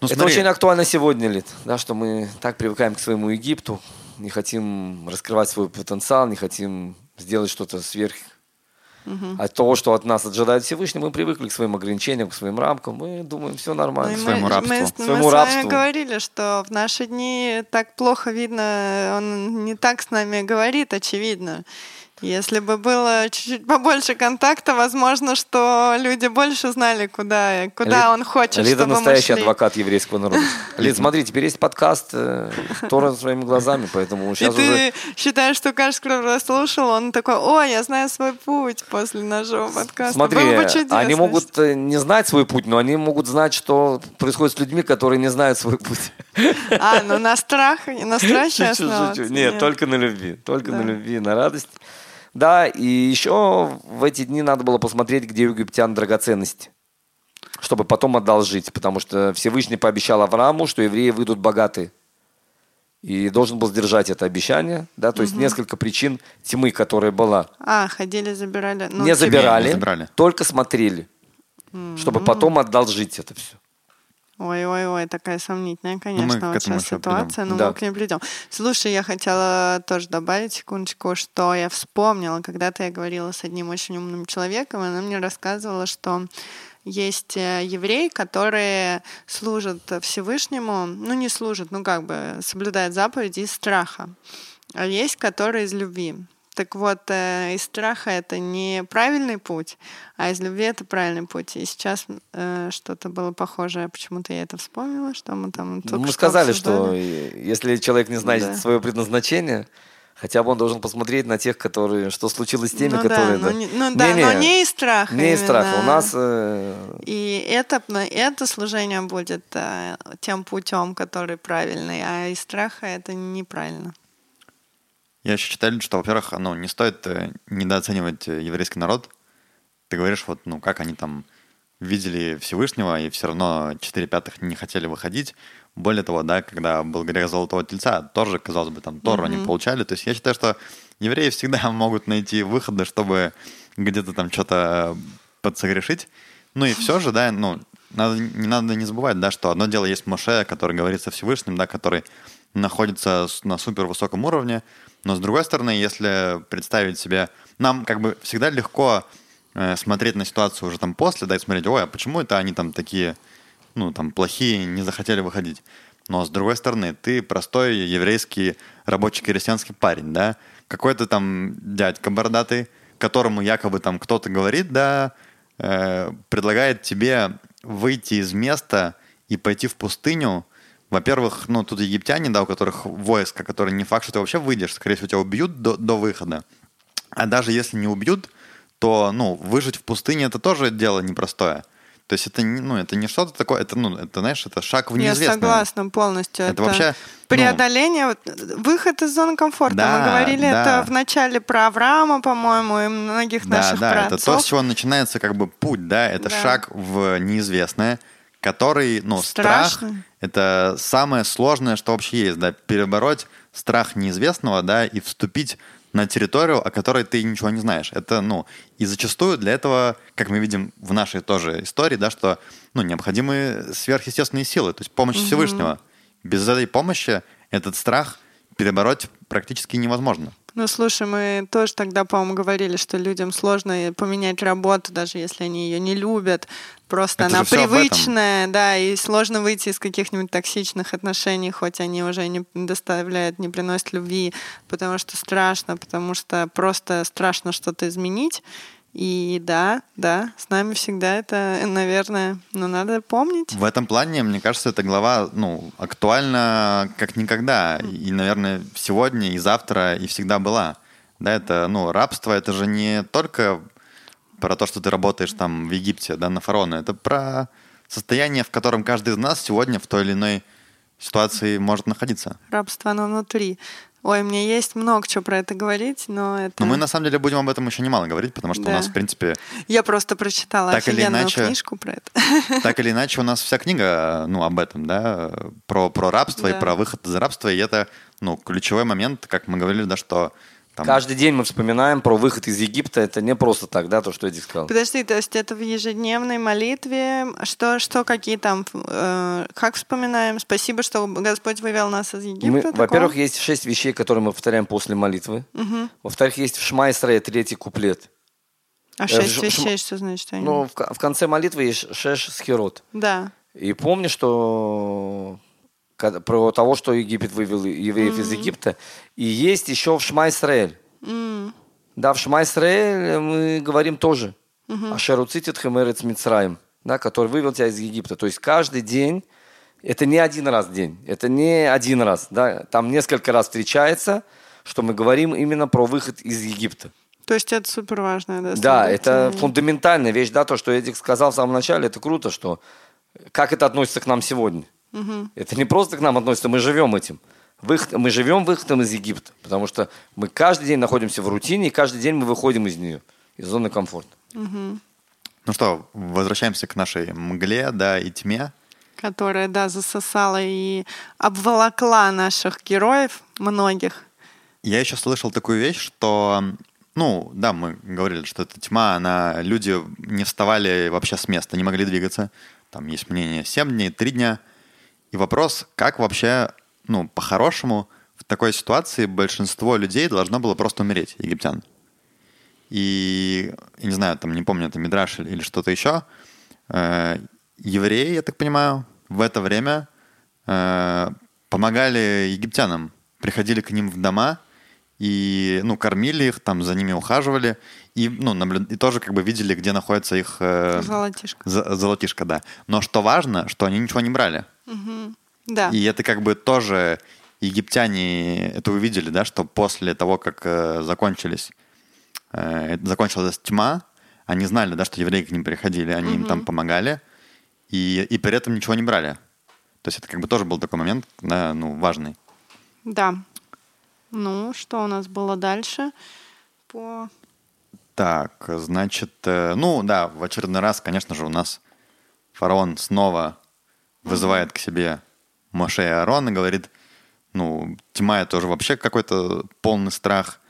Ну, это очень актуально сегодня, Лид, да, что мы так привыкаем к своему Египту, не хотим раскрывать свой потенциал, не хотим сделать что-то сверх от того, что от нас ожидает Всевышний, мы привыкли к своим ограничениям, к своим рамкам, мы думаем, все Ну, нормально. мы, своему рабству. мы с- мы Своему с вами рабству. говорили, что в наши дни так плохо видно, он не так с нами говорит, очевидно. Если бы было чуть-чуть побольше контакта, возможно, что люди больше знали, куда, куда Лид- он хочет, Лида чтобы настоящий мы шли. адвокат еврейского народа. Лид, смотри, теперь есть подкаст э, Тора своими глазами, поэтому И сейчас ты уже... считаешь, что каждый, кто прослушал, он такой, ой, я знаю свой путь после нашего подкаста. Смотри, Было бы чудесно. они могут э, не знать свой путь, но они могут знать, что происходит с людьми, которые не знают свой путь. А, ну на страх, на страхе Шучу, шучу. Нет, только на любви. Только Да. на любви, на радость. Да, и еще в эти дни надо было посмотреть, где у египтян драгоценности, чтобы потом одолжить, потому что Всевышний пообещал Аврааму, что евреи выйдут богатые. И должен был сдержать это обещание, да, то есть несколько причин тьмы, которая была. А, ходили, забирали. Ну, не забирали, Не забирали. только смотрели, чтобы потом одолжить это все. Ой-ой-ой, такая сомнительная, мы конечно, вот сейчас ситуация, но Да. мы к ней придем. Слушай, я хотела тоже добавить секундочку, что я вспомнила, когда-то я говорила с одним очень умным человеком, и она мне рассказывала, что есть э, евреи, которые служат Всевышнему, ну не служат, ну как бы соблюдают заповеди из страха, а есть которые из любви. Так вот, э, из страха это не правильный путь, а из любви это правильный путь. И сейчас э, что-то было похожее, почему-то я это вспомнила, что мы там только Мы что сказали, обсуждали. что если человек не знает да. свое предназначение, Хотя бы он должен посмотреть на тех, которые, что случилось с теми, ну, которые... Да, да. Ну, не, ну да, не, но не из страха. Не из страха. У нас... Э... И это, это служение будет э, тем путем, который правильный, а из страха это неправильно. Я еще читал, что, во-первых, ну, не стоит э, недооценивать э, еврейский народ. Ты говоришь, вот, ну, как они там видели Всевышнего, и все равно 4 пятых не хотели выходить. Более того, да, когда был грех Золотого Тельца, тоже, казалось бы, там Тору mm-hmm. они получали. То есть я считаю, что евреи всегда могут найти выходы, чтобы где-то там что-то подсогрешить. Ну и все же, да, ну, надо, не надо не забывать, да, что одно дело есть Моше, который говорит со Всевышним, да, который находится на супер высоком уровне, но с другой стороны, если представить себе, нам как бы всегда легко э, смотреть на ситуацию уже там после, да, и смотреть, ой, а почему это они там такие, ну, там, плохие, не захотели выходить. Но с другой стороны, ты простой еврейский рабочий крестьянский парень, да, какой-то там дядька бородатый, которому якобы там кто-то говорит, да, э, предлагает тебе выйти из места и пойти в пустыню, во-первых, ну, тут египтяне, да, у которых войско, которые не факт, что ты вообще выйдешь, скорее всего, тебя убьют до, до выхода. А даже если не убьют, то, ну, выжить в пустыне это тоже дело непростое. То есть это, ну, это не что-то такое, это, ну, это, знаешь, это шаг в неизвестное. Я согласна полностью. Это, это вообще... Ну, преодоление, ну, выход из зоны комфорта. Да, Мы говорили да. это в начале про Авраама, по-моему, и многих да, наших да, праотцов. это то, с чего начинается как бы путь, да, это да. шаг в неизвестное, который, ну, Страшно. страх — это самое сложное, что вообще есть, да, перебороть страх неизвестного, да, и вступить на территорию, о которой ты ничего не знаешь. Это, ну, и зачастую для этого, как мы видим в нашей тоже истории, да, что, ну, необходимы сверхъестественные силы, то есть помощь угу. Всевышнего. Без этой помощи этот страх перебороть практически невозможно. Ну, слушай, мы тоже тогда, по-моему, говорили, что людям сложно поменять работу, даже если они ее не любят. Просто Это она привычная, да, и сложно выйти из каких-нибудь токсичных отношений, хоть они уже не доставляют, не приносят любви, потому что страшно, потому что просто страшно что-то изменить. И да, да, с нами всегда это, наверное, ну, надо помнить. В этом плане, мне кажется, эта глава, ну, актуальна как никогда. И, наверное, сегодня, и завтра, и всегда была. Да, это, ну, рабство, это же не только про то, что ты работаешь там в Египте, да, на фараона. Это про состояние, в котором каждый из нас сегодня в той или иной ситуации может находиться. Рабство, оно внутри. Ой, мне есть много чего про это говорить, но это... Но мы на самом деле будем об этом еще немало говорить, потому что да. у нас, в принципе... Я просто прочитала так офигенную или иначе, книжку про это. Так или иначе, у нас вся книга, ну, об этом, да, про, про рабство да. и про выход из рабства, и это, ну, ключевой момент, как мы говорили, да, что там... Каждый день мы вспоминаем про выход из Египта. Это не просто так, да, то, что Эдик сказал. Подожди, то есть это в ежедневной молитве? Что, что какие там... Э, как вспоминаем? Спасибо, что Господь вывел нас из Египта. во-первых, есть шесть вещей, которые мы повторяем после молитвы. Угу. Во-вторых, есть в Шма третий куплет. А э, шесть э, вещей, что значит? Ну, в, в конце молитвы есть шеш схерот. Да. И помни, что про того, что Египет вывел евреев mm-hmm. из Египта. И есть еще в Шма Исраэль. Mm-hmm. Да, в Шма Исраэль мы говорим тоже. Mm-hmm. Ашеруцитит хемерец Мицраем, да, который вывел тебя из Египта. То есть каждый день, это не один раз в день, это не один раз, да, там несколько раз встречается, что мы говорим именно про выход из Египта. То есть это супер важно, да? Да, это фундаментальная вещь, да, то, что Эдик сказал в самом начале, это круто, что как это относится к нам сегодня. Угу. Это не просто к нам относится, мы живем этим. Выход, мы живем выходом из Египта, потому что мы каждый день находимся в рутине, и каждый день мы выходим из нее, из зоны комфорта. Угу. Ну что, возвращаемся к нашей мгле, да, и тьме. Которая, да, засосала и обволокла наших героев, многих. Я еще слышал такую вещь, что ну, да, мы говорили, что эта тьма, она, люди не вставали вообще с места, не могли двигаться. Там есть мнение 7 дней, 3 дня. И вопрос, как вообще, ну, по-хорошему, в такой ситуации большинство людей должно было просто умереть, египтян. И, я не знаю, там, не помню, это Мидраш или, или что-то еще, э, евреи, я так понимаю, в это время э, помогали египтянам, приходили к ним в дома и, ну, кормили их, там за ними ухаживали и, ну, наблю... и тоже как бы видели, где находится их... Э, Золотишко. за- золотишко, да. Но что важно, что они ничего не брали. Да. И это как бы тоже египтяне это увидели, да, что после того, как э, закончились, э, закончилась тьма, они знали, да, что евреи к ним приходили, они им там помогали, и, и при этом ничего не брали. То есть это как бы тоже был такой момент, да, ну, важный. Да. Ну, что у нас было дальше по... Так, значит, э, ну да, в очередной раз, конечно же, у нас фараон снова вызывает к себе Моше и Аарон и говорит, ну, тьма это уже вообще какой-то полный страх.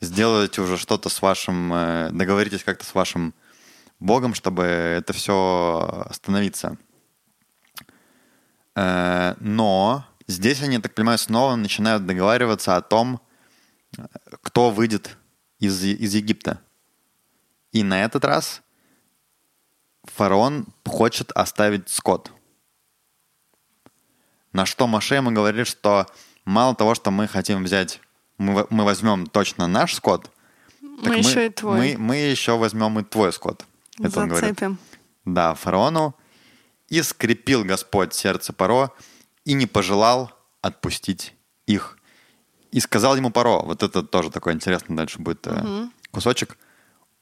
Сделайте уже что-то с вашим, э, договоритесь как-то с вашим Богом, чтобы это все остановиться. Э, Но здесь они, так понимаю, снова начинают договариваться о том, кто выйдет из, из Египта. И на этот раз фараон хочет оставить скот. На что Маше ему говорит, что мало того, что мы хотим взять, мы, мы возьмем точно наш скот, так Мы еще и твой. Мы, мы еще возьмем и твой скот. Это он говорит. Зацепим. Да, фараону. И скрепил Господь сердце Паро и не пожелал отпустить их. И сказал ему Паро, вот это тоже такой интересный дальше будет э, кусочек,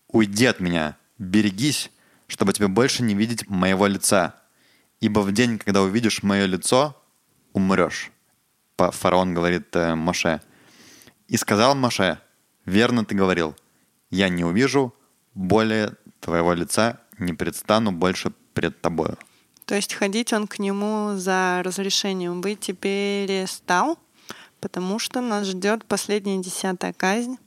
уйди от меня, берегись, чтобы тебе больше не видеть моего лица, ибо в день, когда увидишь мое лицо, умрешь. Фараон говорит э, Моше. И сказал Моше, верно ты говорил, я не увижу более твоего лица, не предстану больше пред тобою. То есть ходить он к нему за разрешением выйти перестал, потому что нас ждет последняя десятая казнь.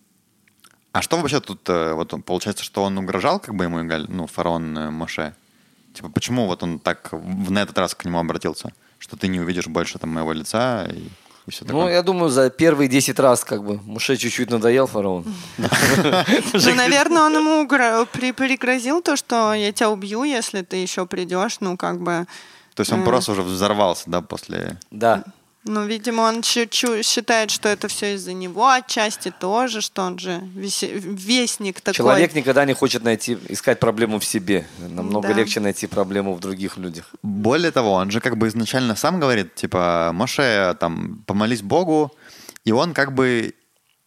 А что вообще тут, э, вот он, получается, что он угрожал как бы ему, ну, фараон э, Моше? Типа, почему вот он так на этот раз к нему обратился? Что ты не увидишь больше там моего лица и, и все Ну, такое? я думаю, за первые 10 раз как бы Муше чуть-чуть надоел фараон. Ну, наверное, он ему пригрозил то, что я тебя убью, если ты еще придешь. Ну, как бы... То есть он просто уже взорвался, да, после... Да. Ну, видимо, он считает, что это все из-за него отчасти тоже, что он же вестник такой. Человек никогда не хочет найти, искать проблему в себе. Намного Да. легче найти проблему в других людях. Более того, он же как бы изначально сам говорит, типа, Моше, там, помолись Богу, и он как бы,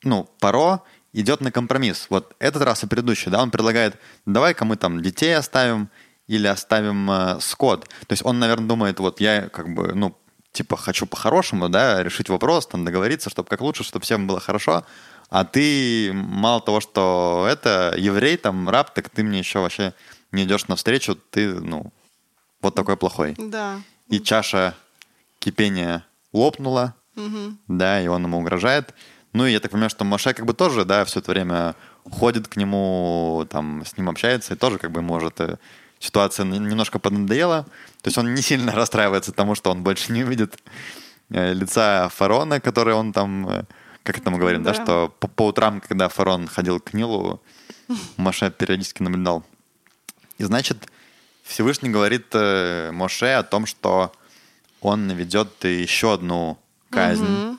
ну, Паро идет на компромисс. Вот этот раз и предыдущий, да, он предлагает, давай-ка мы там детей оставим или оставим э, скот. То есть он, наверное, думает, вот я как бы, ну, типа, хочу по-хорошему, да, решить вопрос, там, договориться, чтобы как лучше, чтобы всем было хорошо, а ты мало того, что это еврей, там, раб, так ты мне еще вообще не идешь навстречу, ты, ну, вот такой плохой. Да. И чаша кипения лопнула, да, и он ему угрожает. Ну, и я так понимаю, что Моше как бы тоже, да, все это время ходит к нему, там, с ним общается, и тоже как бы может э, ситуация немножко поднадоела. То есть он не сильно расстраивается тому, что он больше не увидит э, лица фараона, который он там, э, как это мы говорим, да, Да. что по, по утрам, когда фараон ходил к Нилу, Моше периодически наблюдал. И значит, Всевышний говорит э, Моше о том, что он наведет еще одну казнь.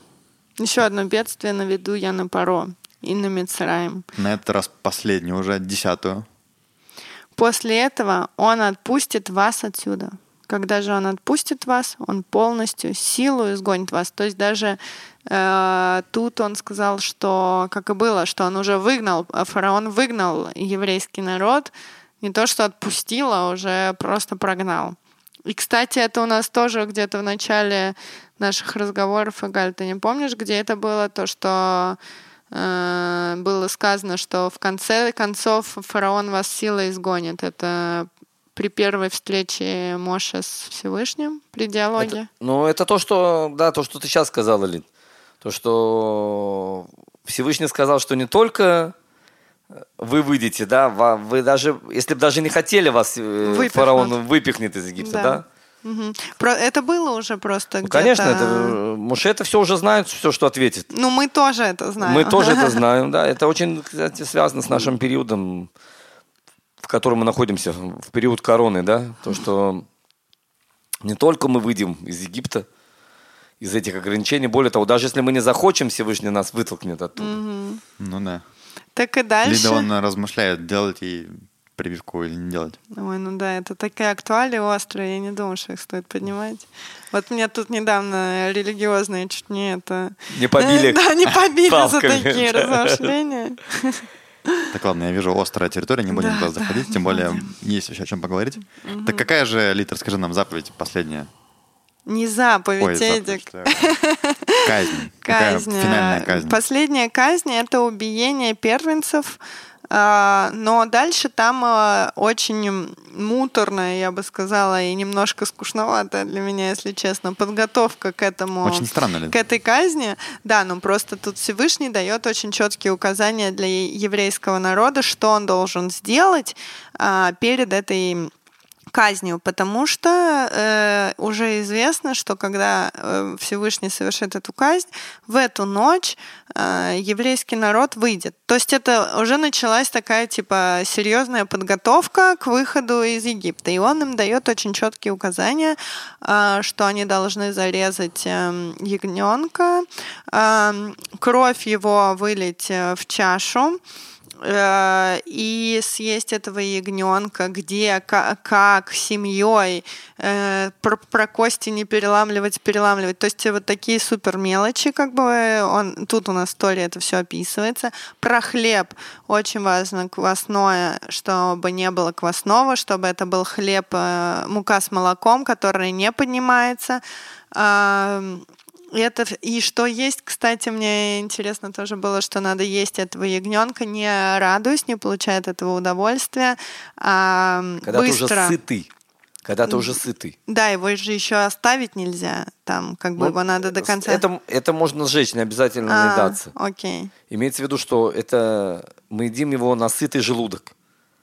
Еще одно бедствие наведу я на Паро и на Мицраим. На этот раз последнюю, уже десятую. После этого он отпустит вас отсюда. Когда же он отпустит вас, он полностью силу изгонит вас. То есть даже э, тут он сказал, что, как и было, что он уже выгнал, а фараон выгнал еврейский народ, не то что отпустил, а уже просто прогнал. И, кстати, это у нас тоже где-то в начале наших разговоров, Игаль, ты не помнишь, где это было, то, что э, было сказано, что в конце концов фараон вас силой изгонит. Это при первой встрече Моша с Всевышним, при диалоге. Это- ну, это то, что, да, то, что ты сейчас сказала, Лид. То, что Всевышний сказал, что не только вы выйдете, да, вы даже, если бы даже не хотели вас, э, Выпихнут. фараон выпихнет из Египта, Да. да? Про- это было уже просто Ну, где-то... конечно, это, э, Муше это все уже знает, все, что ответит. Ну, мы тоже это знаем. Мы тоже это знаем, да. Это очень, кстати, связано с нашим периодом, в котором мы находимся в период короны, да, то, что не только мы выйдем из Египта, из этих ограничений, более того, даже если мы не захочем, Всевышний нас вытолкнет оттуда. Ну да. Так и дальше. Лида, он размышляет, делать ей прививку или не делать. Ой, ну да, это такая актуалия острая, я не думаю, что их стоит поднимать. Вот меня тут недавно религиозные чуть не это... Не побили Да, не побили за такие размышления. Так, ладно, я вижу острая территория, не будем Да, туда да, заходить, тем более будем. есть еще о чем поговорить. Так какая же, Лид, расскажи нам заповедь последняя? Не заповедь, Ой, Эдик. Казнь. Какая Казнь. финальная э, казнь? Последняя казнь — это убиение первенцев. А, Но дальше там э, очень муторная, я бы сказала, и немножко скучноватая для меня, если честно, подготовка к этому. Очень странно. К этой казни. Да, ну просто тут Всевышний дает очень четкие указания для еврейского народа, что он должен сделать а, перед этой казнью, потому что э, уже известно, что когда э, Всевышний совершит эту казнь, в эту ночь э, еврейский народ выйдет. То есть это уже началась такая типа серьезная подготовка к выходу из Египта. И он им дает очень четкие указания, э, что они должны зарезать э, ягненка, э, кровь его вылить э, в чашу, и съесть этого ягненка, где, ка- как, семьей, э, про, про кости не переламливать, переламливать. То есть вот такие супер мелочи, как бы он, тут у нас в истории это все описывается. Про хлеб очень важно квасное, чтобы не было квасного, чтобы это был хлеб, э, мука с молоком, который не поднимается. И Это, и что есть, кстати, мне интересно тоже было, что надо есть этого ягненка, не радуясь, не получая от этого удовольствия, а Когда ты быстро. уже сытый. Когда ты уже сытый. Да, его же еще оставить нельзя, там как бы Ну, его надо до конца. Это, это можно сжечь, не обязательно А, наедаться. Окей, Имеется в виду, что это мы едим его на сытый желудок.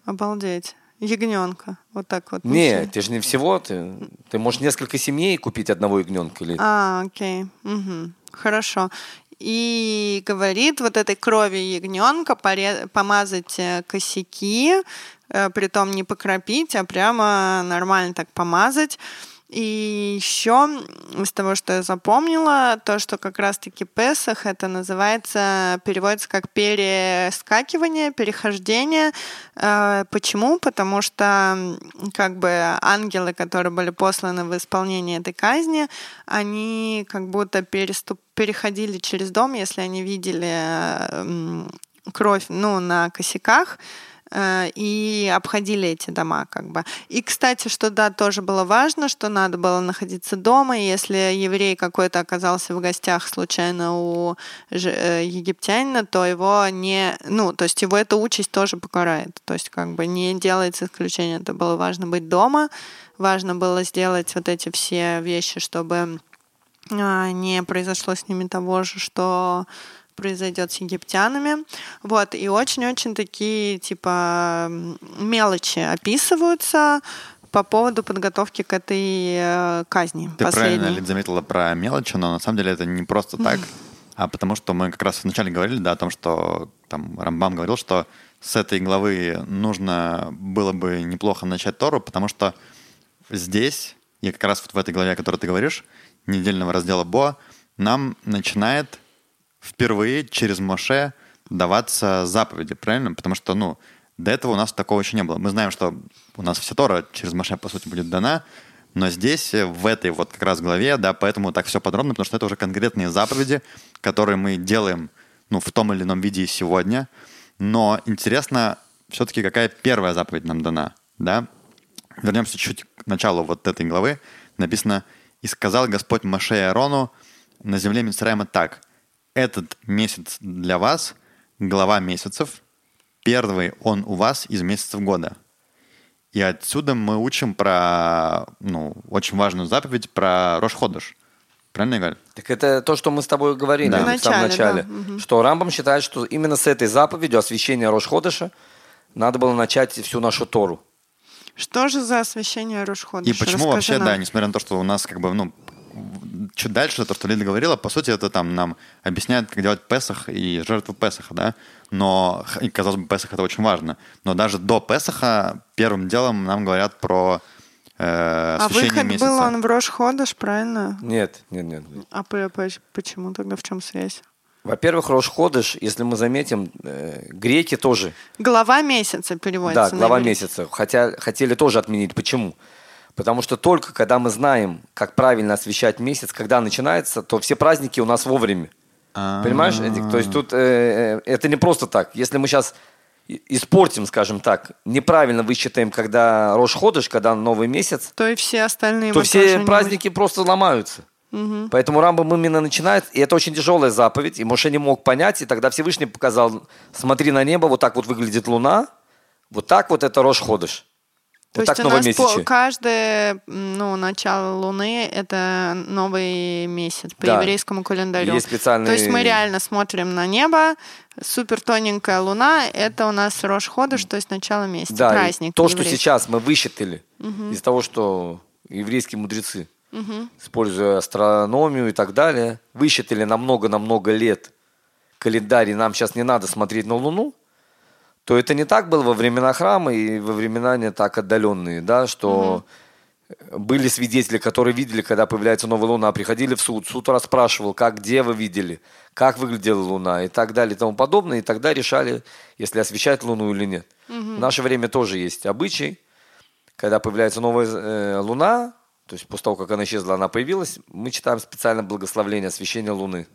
обалдеть. Ягненка, вот так вот. Не, ты же не всего. Ты, ты можешь несколько семей купить одного ягненка. Или... А, окей. Мгм. Хорошо. И говорит вот этой крови ягненка помазать э, косяки, э, притом не покропить, а прямо нормально так помазать. И еще из того, что я запомнила, то, что как раз-таки Песах, это называется, переводится как перескакивание, перехождение. Э, Почему? Потому что как бы ангелы, которые были посланы в исполнение этой казни, они как будто переступ, переходили через дом, если они видели э, кровь ну, на косяках, и обходили эти дома как бы. И, кстати, что да, тоже было важно, что надо было находиться дома, и если еврей какой-то оказался в гостях случайно у э, египтянина, то его не, ну, то есть его эта участь тоже покарает, то есть как бы не делается исключение, это было важно быть дома, важно было сделать вот эти все вещи, чтобы а, не произошло с ними того же, что произойдет с египтянами. Вот, и очень-очень такие, типа, мелочи описываются по поводу подготовки к этой э, казни Ты правильно, последней. Лид, заметила про мелочи, но на самом деле это не просто так, а потому что мы как раз вначале говорили, да, о том, что там Рамбам говорил, что с этой главы нужно было бы неплохо начать Тору, потому что здесь, и как раз вот в этой главе, о которой ты говоришь, недельного раздела Бо, нам начинает впервые через Моше даваться заповеди, правильно? Потому что, ну, до этого у нас такого еще не было. Мы знаем, что у нас вся Тора через Моше, по сути, будет дана, но здесь, э, в этой вот как раз главе, да, поэтому так все подробно, потому что это уже конкретные заповеди, которые мы делаем, ну, в том или ином виде сегодня. Но интересно все-таки, какая первая заповедь нам дана, да? Вернемся чуть к началу вот этой главы. Написано «И сказал Господь Моше и Аарону на земле Мицраима так. Этот месяц для вас, глава месяцев, первый он у вас из месяцев года». И отсюда мы учим про, ну, очень важную заповедь про Рошходыш. Правильно говорю? Так это то, что мы с тобой говорили Да. в самом Вначале, начале. да. Что Рамбам считает, что именно с этой заповедью освящения Рошходыша надо было начать всю нашу Тору. Что же за освящение Рошходыша? И почему Расскажи вообще, нам. да, несмотря на то, что у нас как бы, ну, чуть дальше, то, что Лида говорила, по сути, это там нам объясняет, как делать Песах и жертву Песаха, да? Но, и, казалось бы, Песах это очень важно. Но даже до Песаха первым делом нам говорят про э, А выход месяца. был он в Рош Ходыш, правильно? Нет, нет, нет. А по- по- почему тогда в чем связь? Во-первых, Рош Ходыш, если мы заметим, э, греки тоже Глава месяца переводится. Да, глава месяца. Хотя хотели тоже отменить. Почему? Потому что только когда мы знаем, как правильно освещать месяц, когда начинается, то все праздники у нас вовремя. А. Понимаешь, Эдик? То есть тут э, э, это не просто так. Если мы сейчас испортим, скажем так, неправильно высчитаем, когда Рош Ходыш, когда новый месяц, То и все остальные то все тоже не праздники просто ломаются. Поэтому Рамбам именно начинает, и это очень тяжелая заповедь, и Моше не мог понять, и тогда Всевышний показал, смотри на небо, вот так вот выглядит луна, вот так вот это Рош Ходыш. То Вот есть так у нас по- каждое ну, начало Луны — это новый месяц по Да. еврейскому календарю. Есть специальные- То есть мы реально смотрим на небо, супер тоненькая Луна — это у нас Рош Ходыш, то есть начало месяца, Да, праздник то, что сейчас мы высчитали из того, что еврейские мудрецы, используя астрономию и так далее, высчитали на много-намного лет календарь, и нам сейчас не надо смотреть на Луну, то это не так было во времена храма и во времена не так отдаленные, да, что были свидетели, которые видели, когда появляется новая луна, приходили в суд, суд расспрашивал, как, где вы видели, как выглядела луна и так далее и тому подобное, и тогда решали, если освещать луну или нет. В наше время тоже есть обычай, когда появляется новая э, луна, то есть после того, как она исчезла, она появилась, мы читаем специально благословление освещения луны.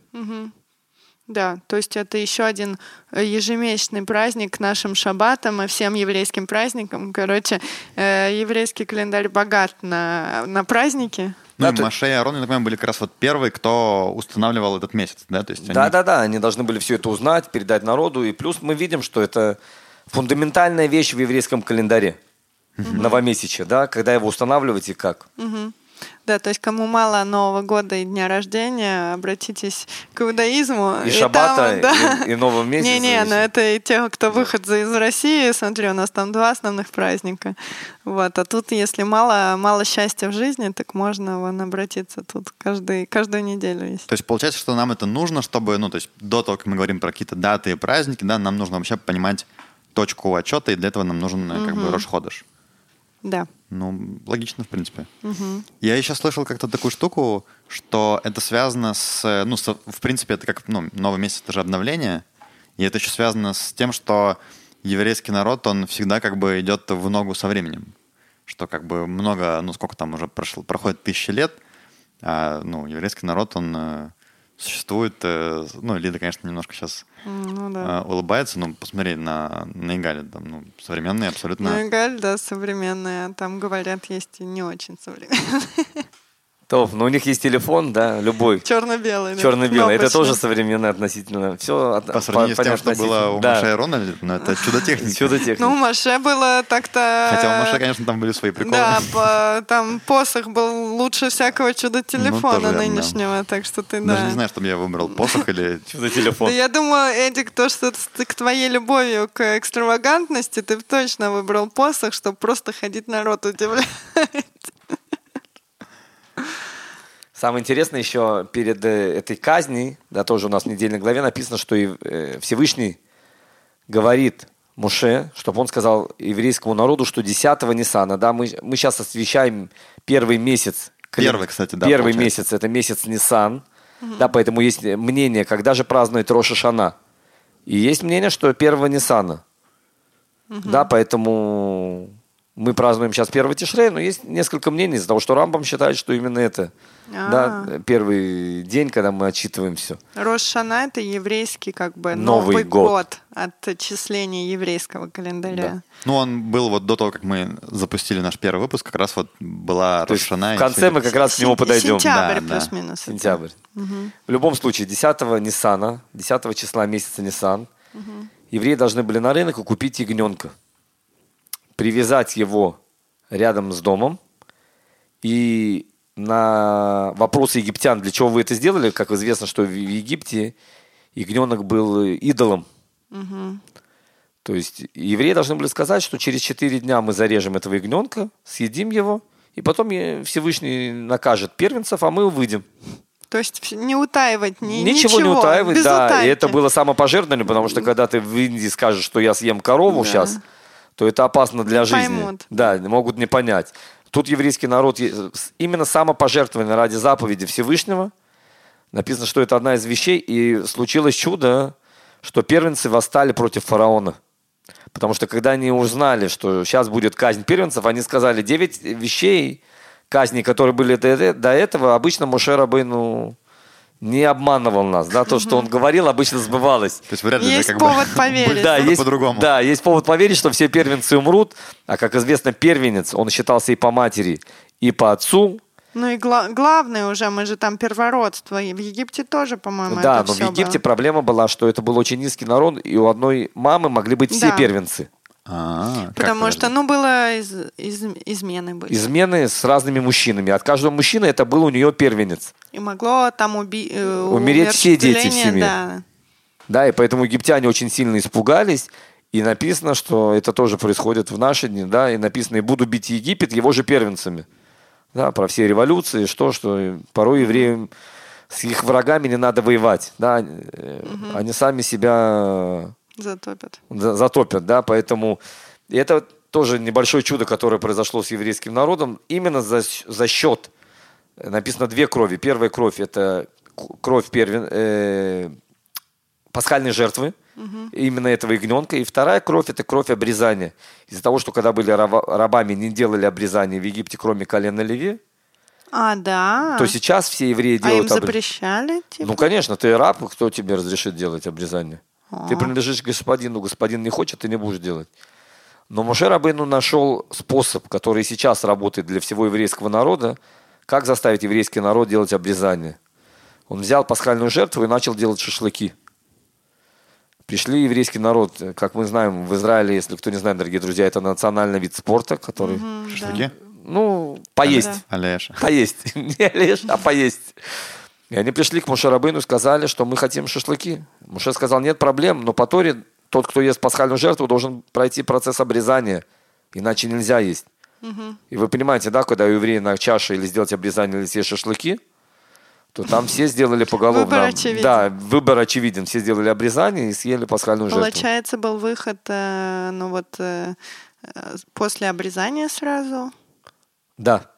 Да, то есть это еще один э, ежемесячный праздник к нашим шаббатам и всем еврейским праздникам. Короче, э, еврейский календарь богат на, на праздники. Ну, Да, и Маше и Аарон, я так понимаю, были как раз вот первые, кто устанавливал этот месяц, да? То есть они- Да-да-да, они должны были все это узнать, передать народу. И плюс мы видим, что это фундаментальная вещь в еврейском календаре. Новомесячие, да, когда его устанавливать и как. Да, то есть кому мало Нового года и дня рождения, обратитесь к иудаизму. И шаббата, там, и- и Нового месяца Не-не, но это и те, кто выход из России. Смотри, у нас там два основных праздника. Вот, а тут, если мало, мало счастья в жизни, так можно вон, обратиться тут каждый, каждую неделю есть. То есть получается, что нам это нужно, чтобы, ну, то есть до того, как мы говорим про какие-то даты и праздники, да, нам нужно вообще понимать точку отчета, и для этого нам нужен э, как бы Рошходыш. Да. Ну, логично, в принципе. Я еще слышал как-то такую штуку, что это связано с... Ну, со- в принципе, это как, ну, новый месяц, это же обновление. И это еще связано с тем, что еврейский народ, он всегда как бы идет в ногу со временем. Что как бы много, ну, сколько там уже прошло, проходит тысячи лет, а, ну, еврейский народ, он э, существует... э, ну, Лида, конечно, немножко сейчас Ну да. улыбается, но посмотри на, на Игале, там, ну, современные абсолютно... Ну, Игаль, да, современная. Там, говорят, есть и не очень современная. Топ, но у них есть телефон, да, любой. Черно-белый. да, Черно-белый. Это тоже современно относительно. Все По сравнению с тем, что было у Маше и Рона, ну, это чудо техники. Чудо техники. Ну, у Маше было так-то... Хотя у Маше, конечно, там были свои приколы. Да, по- там посох был лучше всякого Ну, чудо-телефона тоже верно. нынешнего, так что ты, Даже да. не знаю, чтобы я выбрал посох или... Чудо телефон. Да я думаю, Эдик, то, что ты к твоей любовью к экстравагантности, ты точно выбрал посох, чтобы просто ходить народ удивлять. Самое интересное еще перед э, этой казнью, да, тоже у нас в недельной главе написано, что и, э, Всевышний говорит Муше, чтобы он сказал еврейскому народу, что 10-го Ниссана, да, мы, мы сейчас освещаем первый месяц. Первый, кстати, да, Первый получается. месяц, это месяц Ниссан, да, поэтому есть мнение, когда же празднует Роша Шана. И есть мнение, что первого Ниссана. Да, поэтому мы празднуем сейчас первый Тишрей, но есть несколько мнений из-за того, что Рамбам считает, что именно это А. да, первый день, когда мы отчитываем все. Рошана — это еврейский как бы Новый Новый, год. год. от отчисления еврейского календаря. Ну, он был вот до того, как мы запустили наш первый выпуск, как раз вот была То Рошана. в и конце всё мы как раз к нему подойдем. Сентябрь Да, да. плюс-минус. это. Сентябрь. В любом случае, 10 Ниссана, 10 числа месяца Ниссан, евреи должны были на рынок и купить ягненка. Привязать его рядом с домом. И на вопросы египтян, для чего вы это сделали, как известно, что в Египте ягненок был идолом. То есть евреи должны были сказать, что через 4 дня мы зарежем этого ягненка, съедим его, и потом Всевышний накажет первенцев, а мы выйдем. То есть не утаивать, ни, Ничего, не утаивать, да. утайки. И это было самопожертвование, потому что когда ты в Индии скажешь, что я съем корову Да. сейчас, то это опасно для Не жизни. поймут. Да, могут не понять. Тут еврейский народ именно самопожертвование ради заповеди Всевышнего. Написано, что это одна из вещей, и случилось чудо, что первенцы восстали против фараона. Потому что когда они узнали, что сейчас будет казнь первенцев, они сказали, девять вещей казни, которые были до, этого, обычно Моше Рабейну не обманывал нас. Да? То, что он говорил, обычно сбывалось. То есть вряд ли Есть как повод бы... поверить. Да, есть, по-другому. да, есть повод поверить, что все первенцы умрут, а как известно, первенец, он считался и по матери, и по отцу. Ну и гла- главное уже, мы же там первородство. И в Египте тоже, по-моему, да, это но в Египте было. проблема была, что это был очень низкий народ, и у одной мамы могли быть все Да. первенцы. А, Потому что, ну, было из, из- измены были. Измены с разными мужчинами. От каждого мужчины это был у нее первенец. И могло там уби... э, Умереть все дети в семье. Да. Да, и поэтому египтяне очень сильно испугались. И написано, что это тоже происходит в наши дни, да, и написано, и буду бить Египет его же первенцами. Да, про все революции, что, что порой евреям с их врагами не надо воевать, да, э, они сами себя Затопят. за- затопят, да, поэтому это тоже небольшое чудо, которое произошло с еврейским народом, именно за, за счет, э, написано две крови. Первая кровь – это кровь первен, э, пасхальной жертвы, именно этого ягненка, и вторая кровь – это кровь обрезания. Из-за того, что когда были раба- рабами, не делали обрезание в Египте, кроме колена Леви, А, да. то сейчас все евреи а им делают запрещали? Типа? Ну, конечно, ты раб, кто тебе разрешит делать обрезание? Ты А. принадлежишь господину, господин не хочет, ты не будешь делать. Но Моше Рабейну нашел способ, который сейчас работает для всего еврейского народа, как заставить еврейский народ делать обрезание. Он взял пасхальную жертву и начал делать шашлыки. Пришли еврейский народ, как мы знаем, в Израиле, если кто не знает, дорогие друзья, это национальный вид спорта, который, да. Шашлыки? ну, поесть. Да. Алеша. Поесть. Не лишь, а поесть. И они пришли к Мушарабыну и сказали, что мы хотим шашлыки. Муше сказал, нет проблем, но по Торе тот, кто ест пасхальную жертву, должен пройти процесс обрезания, иначе нельзя есть. И вы понимаете, да, когда у еврея на чаше или сделать обрезание, или съесть шашлыки, то там все сделали поголовно. Выбор очевиден. Да, выбор очевиден. Все сделали обрезание и съели пасхальную жертву. Получается, был выход, э, ну вот, э, э, после обрезания сразу. Да.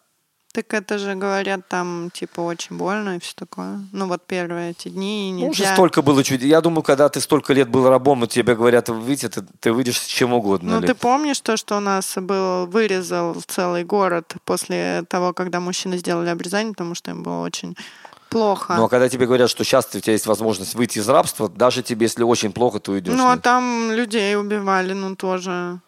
Так это же, говорят, там, типа, очень больно и все такое. Ну вот первые эти дни Ну, уже нельзя. столько было чудес. Я думаю, когда ты столько лет был рабом, и тебе говорят, выйти, ты, ты выйдешь с чем угодно. Ну, ты помнишь то, что у нас был, вырезал целый город после того, когда мужчины сделали обрезание, потому что им было очень плохо. Ну, а когда тебе говорят, что сейчас у тебя есть возможность выйти из рабства, даже тебе, если очень плохо, ты уйдешь. Ну, а там людей убивали, ну, тоже.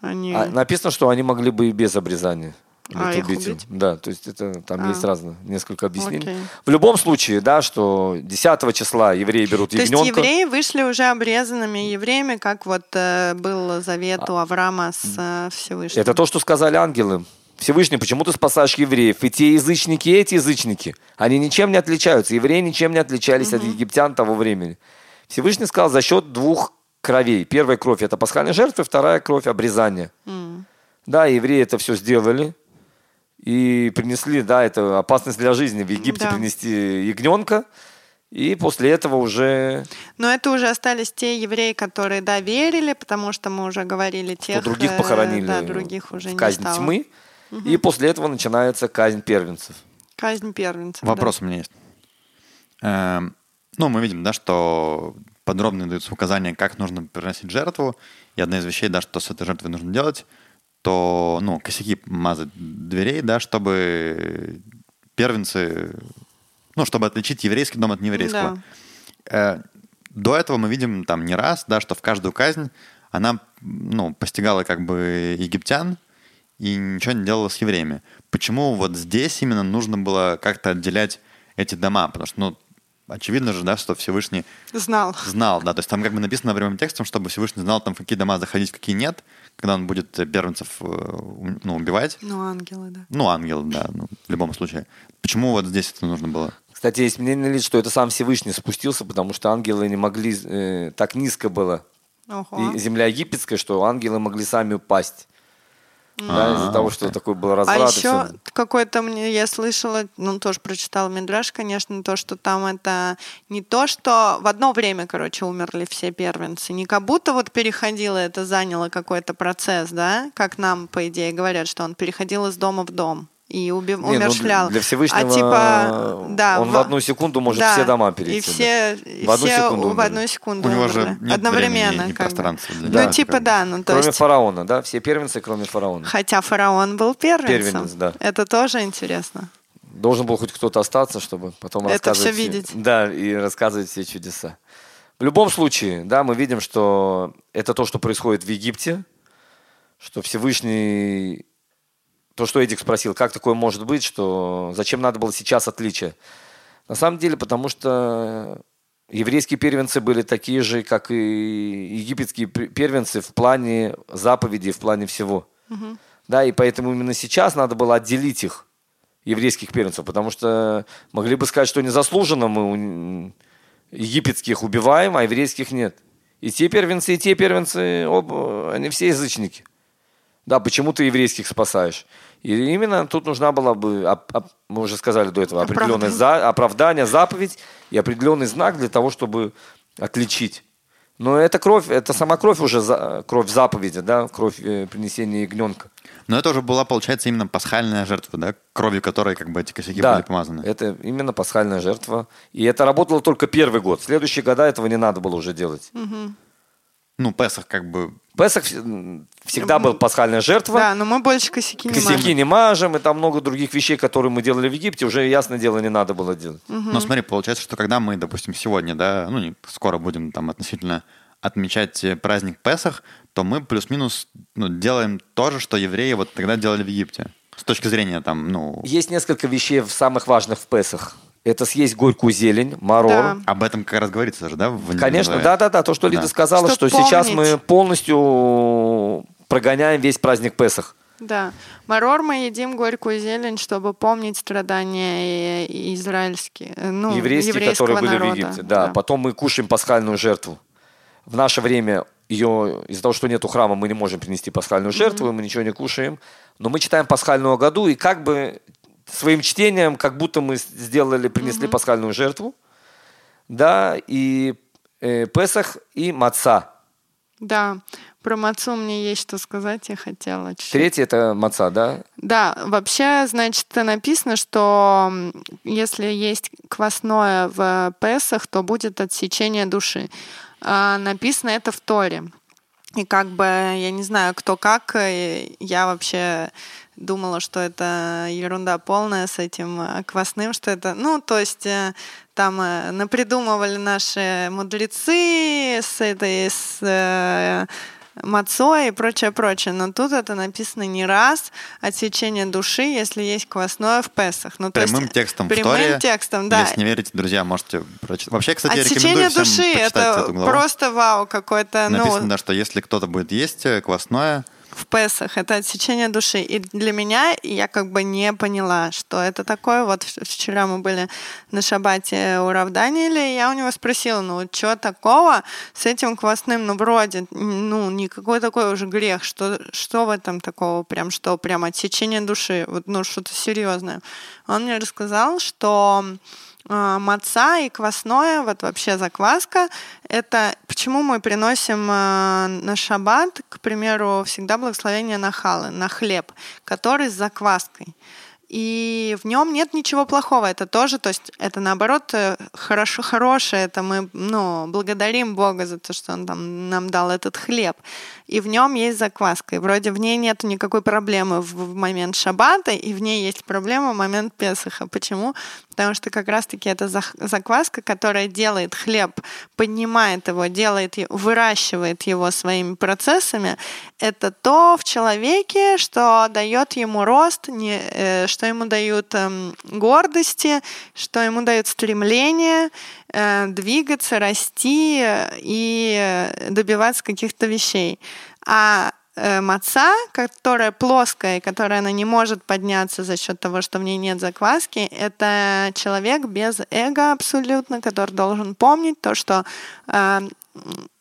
Они... А написано, что они могли бы и без обрезания. А, это их убить. Да, то есть это там А. есть разные, несколько объяснений. Окей. В любом случае, да, что 10 числа евреи берут То есть ягненка. евреи вышли уже обрезанными евреями, как вот э, был завет у Авраама с э, Всевышним. Это то, что сказали ангелы. Всевышний, почему ты спасаешь евреев? И те язычники, и эти язычники. Они ничем не отличаются. Евреи ничем не отличались от египтян того времени. Всевышний сказал за счет двух кровей. Первая кровь – это пасхальная жертва, вторая кровь – обрезание. М. Да, евреи это все сделали. И принесли, да, это опасность для жизни. В Египте Да. принести ягненка. И после этого уже Но это уже остались те евреи, которые доверили, потому что мы уже говорили тех... других э, похоронили Да, других уже в не казнь стало. тьмы. И после этого начинается казнь первенцев. Казнь первенцев. да. Вопрос у меня есть. Эм, Ну, мы видим, да, что подробно даются указания, как нужно приносить жертву. И одна из вещей, да, что с этой жертвой нужно делать, то, ну, косяки мазать дверей, да, чтобы первенцы, ну, чтобы отличить еврейский дом от нееврейского. Э, До этого мы видим там не раз, да, что в каждую казнь она, ну, постигала как бы египтян и ничего не делала с евреями. Почему вот здесь именно нужно было как-то отделять эти дома? Потому что, ну, очевидно же, да, что Всевышний Знал. знал, да, то есть там как бы написано прямым текстом, чтобы Всевышний знал, там, в какие дома заходить, в какие нет, когда он будет первенцев э, ну, убивать. Ну, ангелы, да. Ну, ангел, да, ну, в любом случае. Почему вот здесь это нужно было? Кстати, есть мнение, ли, что это сам Всевышний спустился, потому что ангелы не могли, э, так низко было Ого. и земля египетская, что ангелы могли сами упасть. Да, из-за того, что такой был разврат. А еще какой-то мне я слышала, ну тоже прочитала Мидраш, конечно, то, что там это не то, что в одно время, короче, умерли все первенцы, не как будто вот переходило, это заняло какой-то процесс, да, как нам, по идее, говорят, что он переходил из дома в дом и уби- Не, ну, умершлял. для Всевышнего а типа, да, он в одну секунду может да, все дома перейти. И все, В одну все секунду в одну секунду У него же нет одновременно. времени как бы. пространства для Ну, него, типа, как бы. да, ну то Кроме есть... фараона, да? Все первенцы, кроме фараона. Хотя фараон был первенцем. Первенец, да. Это тоже интересно. Должен был хоть кто-то остаться, чтобы потом Это рассказывать... всё видеть. Да, и рассказывать все чудеса. В любом случае, да, мы видим, что это то, что происходит в Египте, что Всевышний... То, что Эдик спросил, как такое может быть, что зачем надо было сейчас отличие? На самом деле, потому что еврейские первенцы были такие же, как и египетские первенцы в плане заповедей, в плане всего. Да, и поэтому именно сейчас надо было отделить их, еврейских первенцев, потому что могли бы сказать, что незаслуженно мы египетских убиваем, а еврейских нет. И те первенцы, и те первенцы, оба, они все язычники. Да, почему ты еврейских спасаешь? И именно тут нужна была бы, мы уже сказали до этого, определенное за- оправдание, заповедь и определенный знак для того, чтобы отличить. Но это кровь, это сама кровь уже, за- кровь заповеди, да, кровь э, принесения ягненка. Но это уже была, получается, именно пасхальная жертва, да? Кровью которой как бы эти косяки да, были помазаны. это именно пасхальная жертва. И это работало только первый год. В следующие года этого не надо было уже делать. Ну, Песах как бы... Песах вс- всегда был пасхальная жертва. Да, но мы больше косяки не Косяки мажем. не мажем, и там много других вещей, которые мы делали в Египте, уже, ясное дело, не надо было делать. Но смотри, получается, что когда мы, допустим, сегодня, да, ну, не, скоро будем там относительно отмечать э, праздник Песах, то мы плюс-минус ну, делаем то же, что евреи вот тогда делали в Египте. С точки зрения там, ну, Есть несколько вещей в самых важных в Песах. Это съесть горькую зелень, марор. Да. об этом как раз говорится же, да? в- Конечно, да-да-да, то, что Лида Да. сказала, Чтоб что сейчас помнить. мы полностью прогоняем весь праздник Песах. Да. Марор мы едим горькую зелень, чтобы помнить страдания израильские, ну, еврейские, еврейского которые были народа. в Египте. Да. Потом мы кушаем пасхальную жертву. В наше время ее из-за того, что нету храма, мы не можем принести пасхальную жертву, и мы ничего не кушаем. Но мы читаем пасхальную году и как бы своим чтением, как будто мы сделали, принесли пасхальную жертву. Да, и э, Песах и Маца. Да. Про мацу мне есть что сказать, я хотела чуть-чуть. Третье это Маца, да? Да, вообще, значит, написано, что если есть квасное в Песах, то будет отсечение души. А, написано это в Торе. И как бы, я не знаю, кто как, я вообще думала, что это ерунда полная с этим э, квасным, что это, ну, то есть э, там э, напридумывали наши мудрецы с этой, с э, и прочее, прочее. Но тут это написано не раз отсечение души, если есть квасное в Песах. Ну, Прямым есть, текстом в прямым Торе. текстом, да. Если не верите, друзья, можете прочитать. Вообще, кстати, Отсечение рекомендую всем души это эту главу. просто вау какой-то. Написано, ну, да, что если кто-то будет есть квасное, в Песах. Это отсечение души. И для меня я как бы не поняла, что это такое. Вот вчера мы были на шабате у Равданиэля, и я у него спросила, ну что такого с этим квасным? Ну вроде, ну никакой такой уже грех. Что, что в этом такого прям, что прям отсечение души? Вот, ну что-то серьезное. Он мне рассказал, что маца и квасное, вот вообще закваска, это почему мы приносим а, на шаббат, к примеру, всегда благословение на халы, на хлеб, который с закваской. И в нем нет ничего плохого. Это тоже, то есть это наоборот э, хорошо, хорошее. Это мы ну, благодарим Бога за то, что Он там, нам дал этот хлеб. И в нем есть закваска. И вроде в ней нет никакой проблемы в, момент шаббата, и в ней есть проблема в момент Песаха. Почему? Потому что как раз-таки это закваска, которая делает хлеб, поднимает его, делает, выращивает его своими процессами. Это то в человеке, что дает ему рост, э, что ему дают эм, гордости, что ему дает стремление двигаться, расти э, и э, добиваться каких-то вещей. А э, маца, которая плоская, которая она не может подняться за счет того, что в ней нет закваски, это человек без эго абсолютно, который должен помнить то, что э,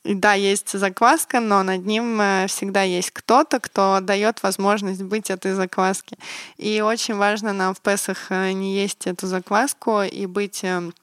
да, есть закваска, но над ним э, всегда есть кто-то, кто дает возможность быть этой закваски. И очень важно нам в Песах э, не есть эту закваску и быть эм,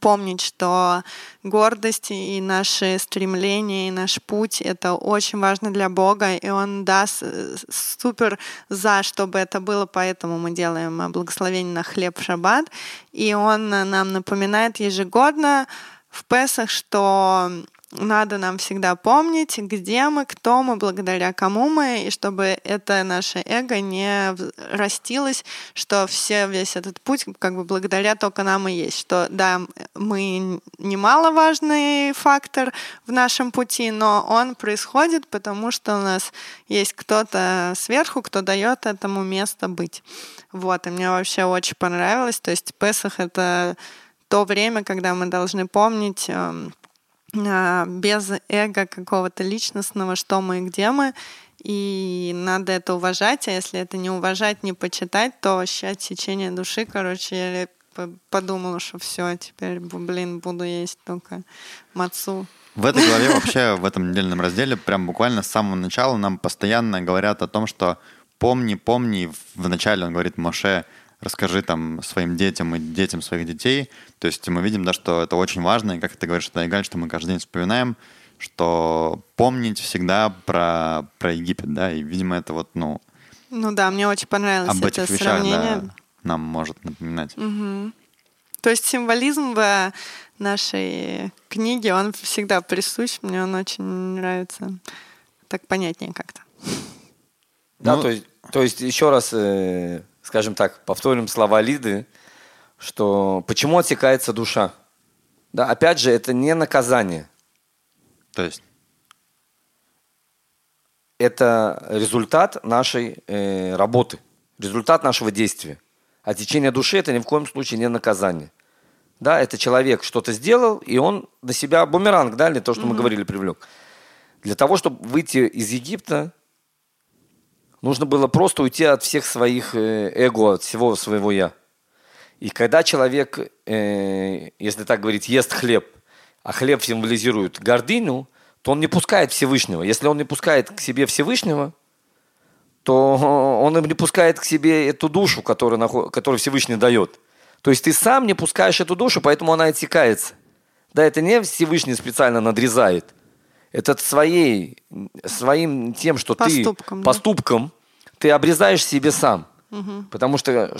помнить, что гордость и наши стремления, и наш путь — это очень важно для Бога, и Он даст э, супер за, чтобы это было, поэтому мы делаем благословение на хлеб в шаббат, и Он нам напоминает ежегодно в Песах, что надо нам всегда помнить, где мы, кто мы, благодаря кому мы, и чтобы это наше эго не растилось, что все, весь этот путь как бы благодаря только нам и есть, что да, мы немаловажный фактор в нашем пути, но он происходит, потому что у нас есть кто-то сверху, кто дает этому место быть. Вот, и мне вообще очень понравилось, то есть Песах — это то время, когда мы должны помнить эм, без эго какого-то личностного, что мы и где мы, и надо это уважать, а если это не уважать, не почитать, то вообще отсечение души, короче, я подумала, что все, теперь, блин, буду есть только мацу. В этой главе вообще, в этом недельном разделе, прям буквально с самого начала нам постоянно говорят о том, что помни, помни, в начале он говорит Моше, расскажи там своим детям и детям своих детей. То есть мы видим, да, что это очень важно, и как ты говоришь, это Игаль, что мы каждый день вспоминаем, что помнить всегда про, про Египет, да, и, видимо, это вот, ну... Ну да, мне очень понравилось об это этих вещах, сравнение. Да, нам может напоминать. Угу. То есть символизм в нашей книге, он всегда присущ, мне он очень нравится. Так понятнее как-то. Да, ну, то, есть, то есть еще раз э, скажем так, повторим слова Лиды, что почему отсекается душа? Да, опять же, это не наказание. То есть? Это результат нашей э, работы, результат нашего действия. Отсечение души – это ни в коем случае не наказание. Да, это человек что-то сделал, и он на себя бумеранг, да, или то, что mm-hmm. мы говорили, привлек. Для того, чтобы выйти из Египта, Нужно было просто уйти от всех своих э, эго, от всего своего я. И когда человек, э, если так говорить, ест хлеб, а хлеб символизирует гордыню, то он не пускает Всевышнего. Если он не пускает к себе Всевышнего, то он не пускает к себе эту душу, которую, которую Всевышний дает. То есть ты сам не пускаешь эту душу, поэтому она отсекается. Да, это не Всевышний специально надрезает. Это своей, своим тем, что поступком, ты да? поступком ты обрезаешь себе сам. Угу. Потому что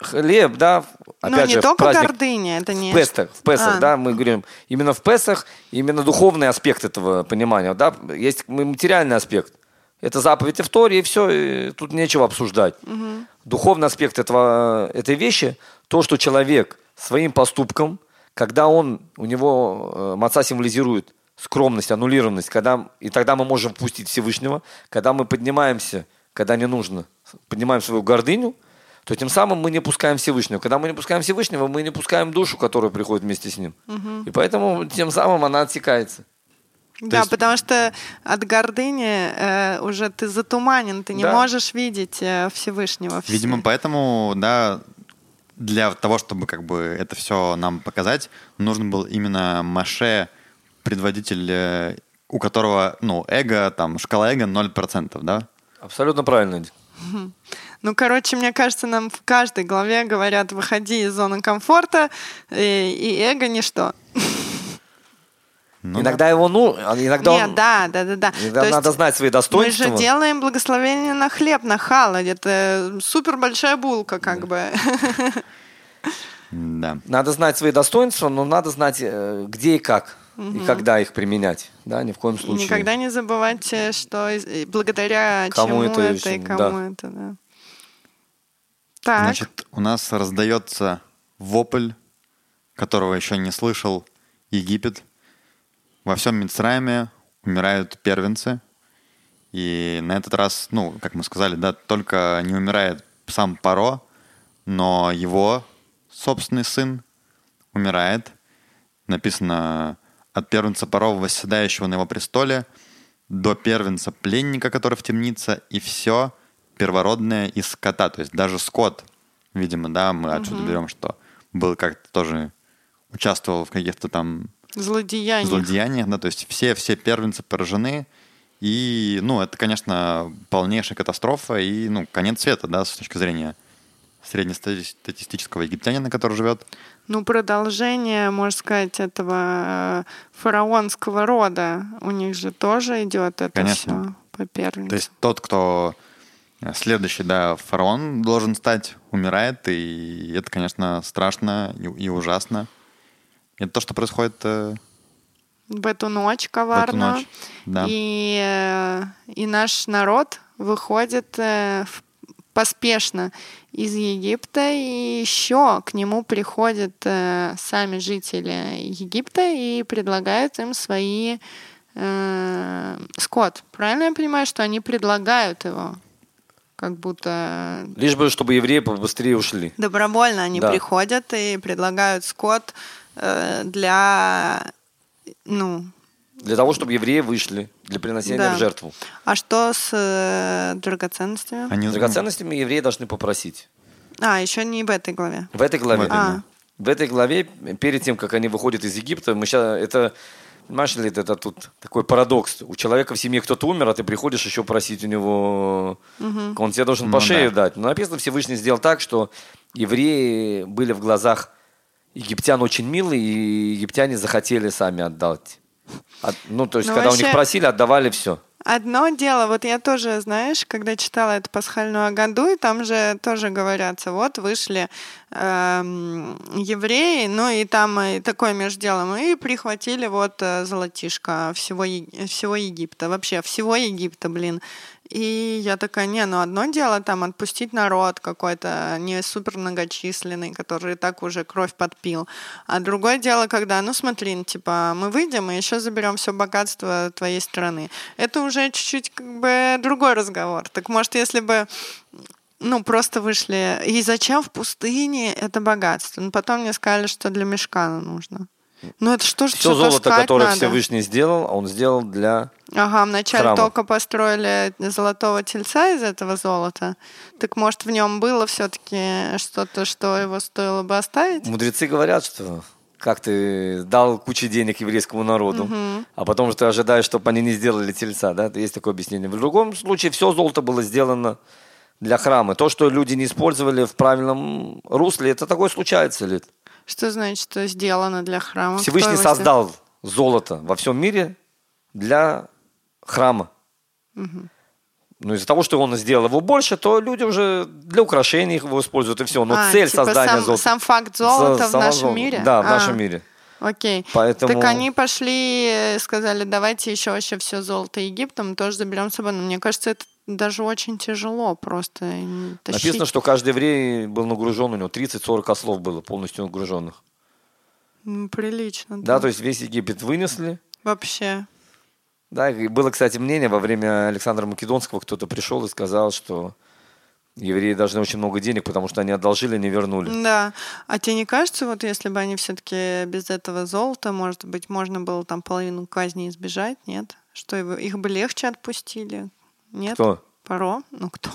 хлеб, да, опять Но же, не только праздник, гордыня, это не... В Песах, в Песах, а. да, мы говорим, именно в Песах, именно духовный аспект этого понимания, да, есть материальный аспект. Это заповедь в Торе, и все, и тут нечего обсуждать. Угу. Духовный аспект этого, этой вещи, то, что человек своим поступком, когда он, у него э, маца символизирует скромность, аннулированность, когда, и тогда мы можем впустить Всевышнего, когда мы поднимаемся – когда не нужно, поднимаем свою гордыню, то тем самым мы не пускаем Всевышнего. Когда мы не пускаем Всевышнего, мы не пускаем душу, которая приходит вместе с ним. Угу. И поэтому тем самым она отсекается. Да, есть... потому что от гордыни э, уже ты затуманен, ты не да. можешь видеть э, Всевышнего. Видимо, поэтому, да, для того, чтобы как бы это все нам показать, нужен был именно Маше, предводитель, э, у которого, ну, эго, там, шкала эго 0%, да? Абсолютно правильно. Ну, короче, мне кажется, нам в каждой главе говорят, выходи из зоны комфорта, и, и эго ничто. Ну, иногда да. его, ну, иногда Нет, он, да, да, да, да. Иногда То надо знать свои достоинства. Мы же делаем благословение на хлеб, на хала. Это супер большая булка, как да. бы. Да. Надо знать свои достоинства, но надо знать, э, где и как угу. и когда их применять. Да, ни в коем случае. Никогда не забывать, э, что благодаря кому чему это, это и кому да. это. Да. Так. Значит, у нас раздается вопль, которого еще не слышал Египет. Во всем Мицрайме умирают первенцы. И на этот раз, ну, как мы сказали, да, только не умирает сам Паро, но его собственный сын умирает. Написано от первенца паров, восседающего на его престоле, до первенца пленника, который в темнице, и все первородное из скота. То есть даже скот, видимо, да, мы отсюда угу. берем, что был как-то тоже участвовал в каких-то там Злодеяние. злодеяниях, да, то есть все, все первенцы поражены, и, ну, это, конечно, полнейшая катастрофа и, ну, конец света, да, с точки зрения среднестатистического египтянина, который живет. Ну, продолжение, можно сказать, этого э, фараонского рода. У них же тоже идет это Конечно. все по первенцу. То есть тот, кто следующий, да, фараон должен стать, умирает, и это, конечно, страшно и, и ужасно. Это то, что происходит э, в эту ночь в эту ночь. Да. И, э, и наш народ выходит э, в- поспешно из Египта, и еще к нему приходят э, сами жители Египта и предлагают им свои э, скот. Правильно я понимаю, что они предлагают его? Как будто Лишь бы, чтобы евреи побыстрее ушли. добровольно они Да. приходят и предлагают скот э, для ну Для того, чтобы евреи вышли для приносения Да. в жертву. А что с э, драгоценностями? Они, ну, Драгоценностями евреи должны попросить. А, еще не в этой главе. В этой главе. В этой, А. В этой главе, перед тем, как они выходят из Египта, мы сейчас это Понимаешь ли, это, тут такой парадокс. У человека в семье кто-то умер, а ты приходишь еще просить у него... Он тебе должен по Ну шее да. дать. Но написано, Всевышний сделал так, что евреи были в глазах египтян очень милые, и египтяне захотели сами отдать. От- ну, то есть, Ну, когда у вообще- них просили, отдавали все. Одно дело, вот я тоже, знаешь, когда читала эту пасхальную Агаду, и там же тоже говорятся, вот вышли эм, евреи, ну и там и такое между делом, и прихватили вот э, золотишко всего, всего Египта, вообще всего Египта, блин. И я такая, не, ну одно дело там отпустить народ какой-то не супер многочисленный, который так уже кровь подпил. А другое дело, когда, ну смотри, ну, типа мы выйдем и еще заберем все богатство твоей страны. Это уже чуть-чуть как бы другой разговор. Так может, если бы ну, просто вышли. И зачем в пустыне это богатство? Ну, потом мне сказали, что для мешкана нужно. Ну, это что же Все золото, которое надо? Всевышний сделал, он сделал для... Ага, вначале храма. только построили золотого тельца из этого золота. Так может в нем было все-таки что-то, что его стоило бы оставить? Мудрецы говорят, что как ты дал кучу денег еврейскому народу, а потом же ты ожидаешь, чтобы они не сделали тельца, да? Есть такое объяснение. В другом случае все золото было сделано для храма. То, что люди не использовали в правильном русле, это такое случается. Лид. Что значит, что сделано для храма? Всевышний создал золото во всем мире для храма. Ну, из-за того, что он сделал его больше, то люди уже для украшений его используют, и все. Но А, цель типа создания сам, золота... Сам факт золота За- в нашем золото. мире? Да, в А, нашем мире. Окей. Поэтому- Так они пошли, э, сказали, давайте еще вообще все золото Египта, мы тоже заберем с собой. Но мне кажется, это даже очень тяжело просто тащить. Написано, что каждый еврей был нагружен, у него 30-40 ослов было полностью нагруженных. М, Прилично. Да, то есть весь Египет вынесли. Вообще. Да, и было, кстати, мнение, во время Александра Македонского кто-то пришел и сказал, что евреи должны очень много денег, потому что они одолжили, не вернули. Да. А тебе не кажется, вот если бы они все-таки без этого золота, может быть, можно было там половину казни избежать, нет? Что их бы легче отпустили? Нет? Кто? Паро? Ну кто?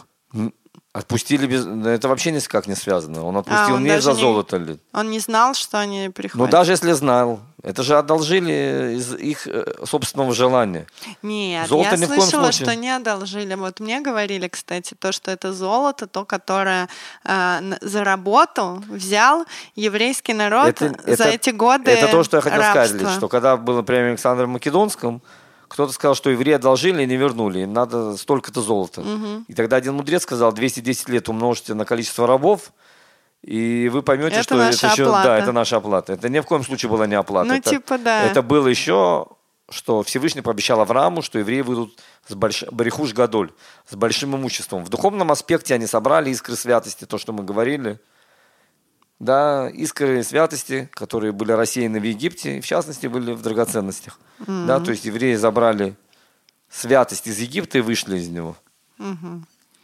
Отпустили без... Это вообще никак не связано. Он отпустил А, он не из-за не- золота. ли. Он не знал, что они Ну, приходят? даже если знал. Это же одолжили из их э, собственного желания. Нет, Золото я ни слышала, что не одолжили. Вот мне говорили, кстати, то, что это золото, то, которое э, за работу взял еврейский народ Это- за это- эти годы Это то, что я хотел сказать, рабства. Лид, что когда было при Александре Македонском, кто-то сказал, что евреи одолжили и не вернули, им надо столько-то золота. И тогда один мудрец сказал, 210 лет умножьте на количество рабов, и вы поймете, Это что наша это еще, оплата. да, это наша оплата. Это ни в коем случае была не оплата. Ну, это, типа, да. Это было еще, что Всевышний пообещал Аврааму, что евреи выйдут с больш... Барихуш Гадоль, с большим имуществом. В духовном аспекте они собрали искры святости, то, что мы говорили. Да, искры святости, которые были рассеяны в Египте, и в частности были в драгоценностях. Да, то есть евреи забрали святость из Египта и вышли из него.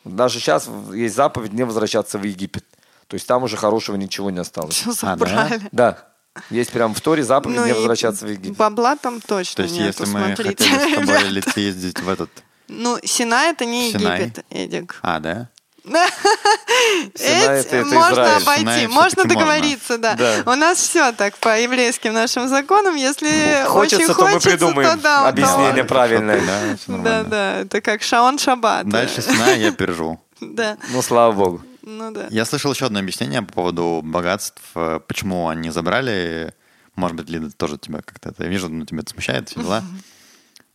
Даже сейчас есть заповедь не возвращаться в Египет. То есть там уже хорошего ничего не осталось. Всё А, да? забрали. Да. Есть прям в Торе заповедь Ну не возвращаться в Египет. Бабла там точно То есть, нету, если мы смотрите. хотели с тобой лететь ездить в этот... Ну, Сина это не Синай. Египет, Эдик. А, да? Это- можно обойти, можно договориться, да. У нас все так по еврейским нашим законам. Если Хочется, очень то мы хочется, придумаем то да, объяснение правильное. Да, Да, это как Шаон Шаббат. Дальше Сина я переживу. Да, Ну, слава богу. ну да. Я слышал еще одно объяснение по поводу богатств, э, почему они забрали. Может быть, Лида, тоже тебя как-то это вижу, но тебя это смущает, все дела.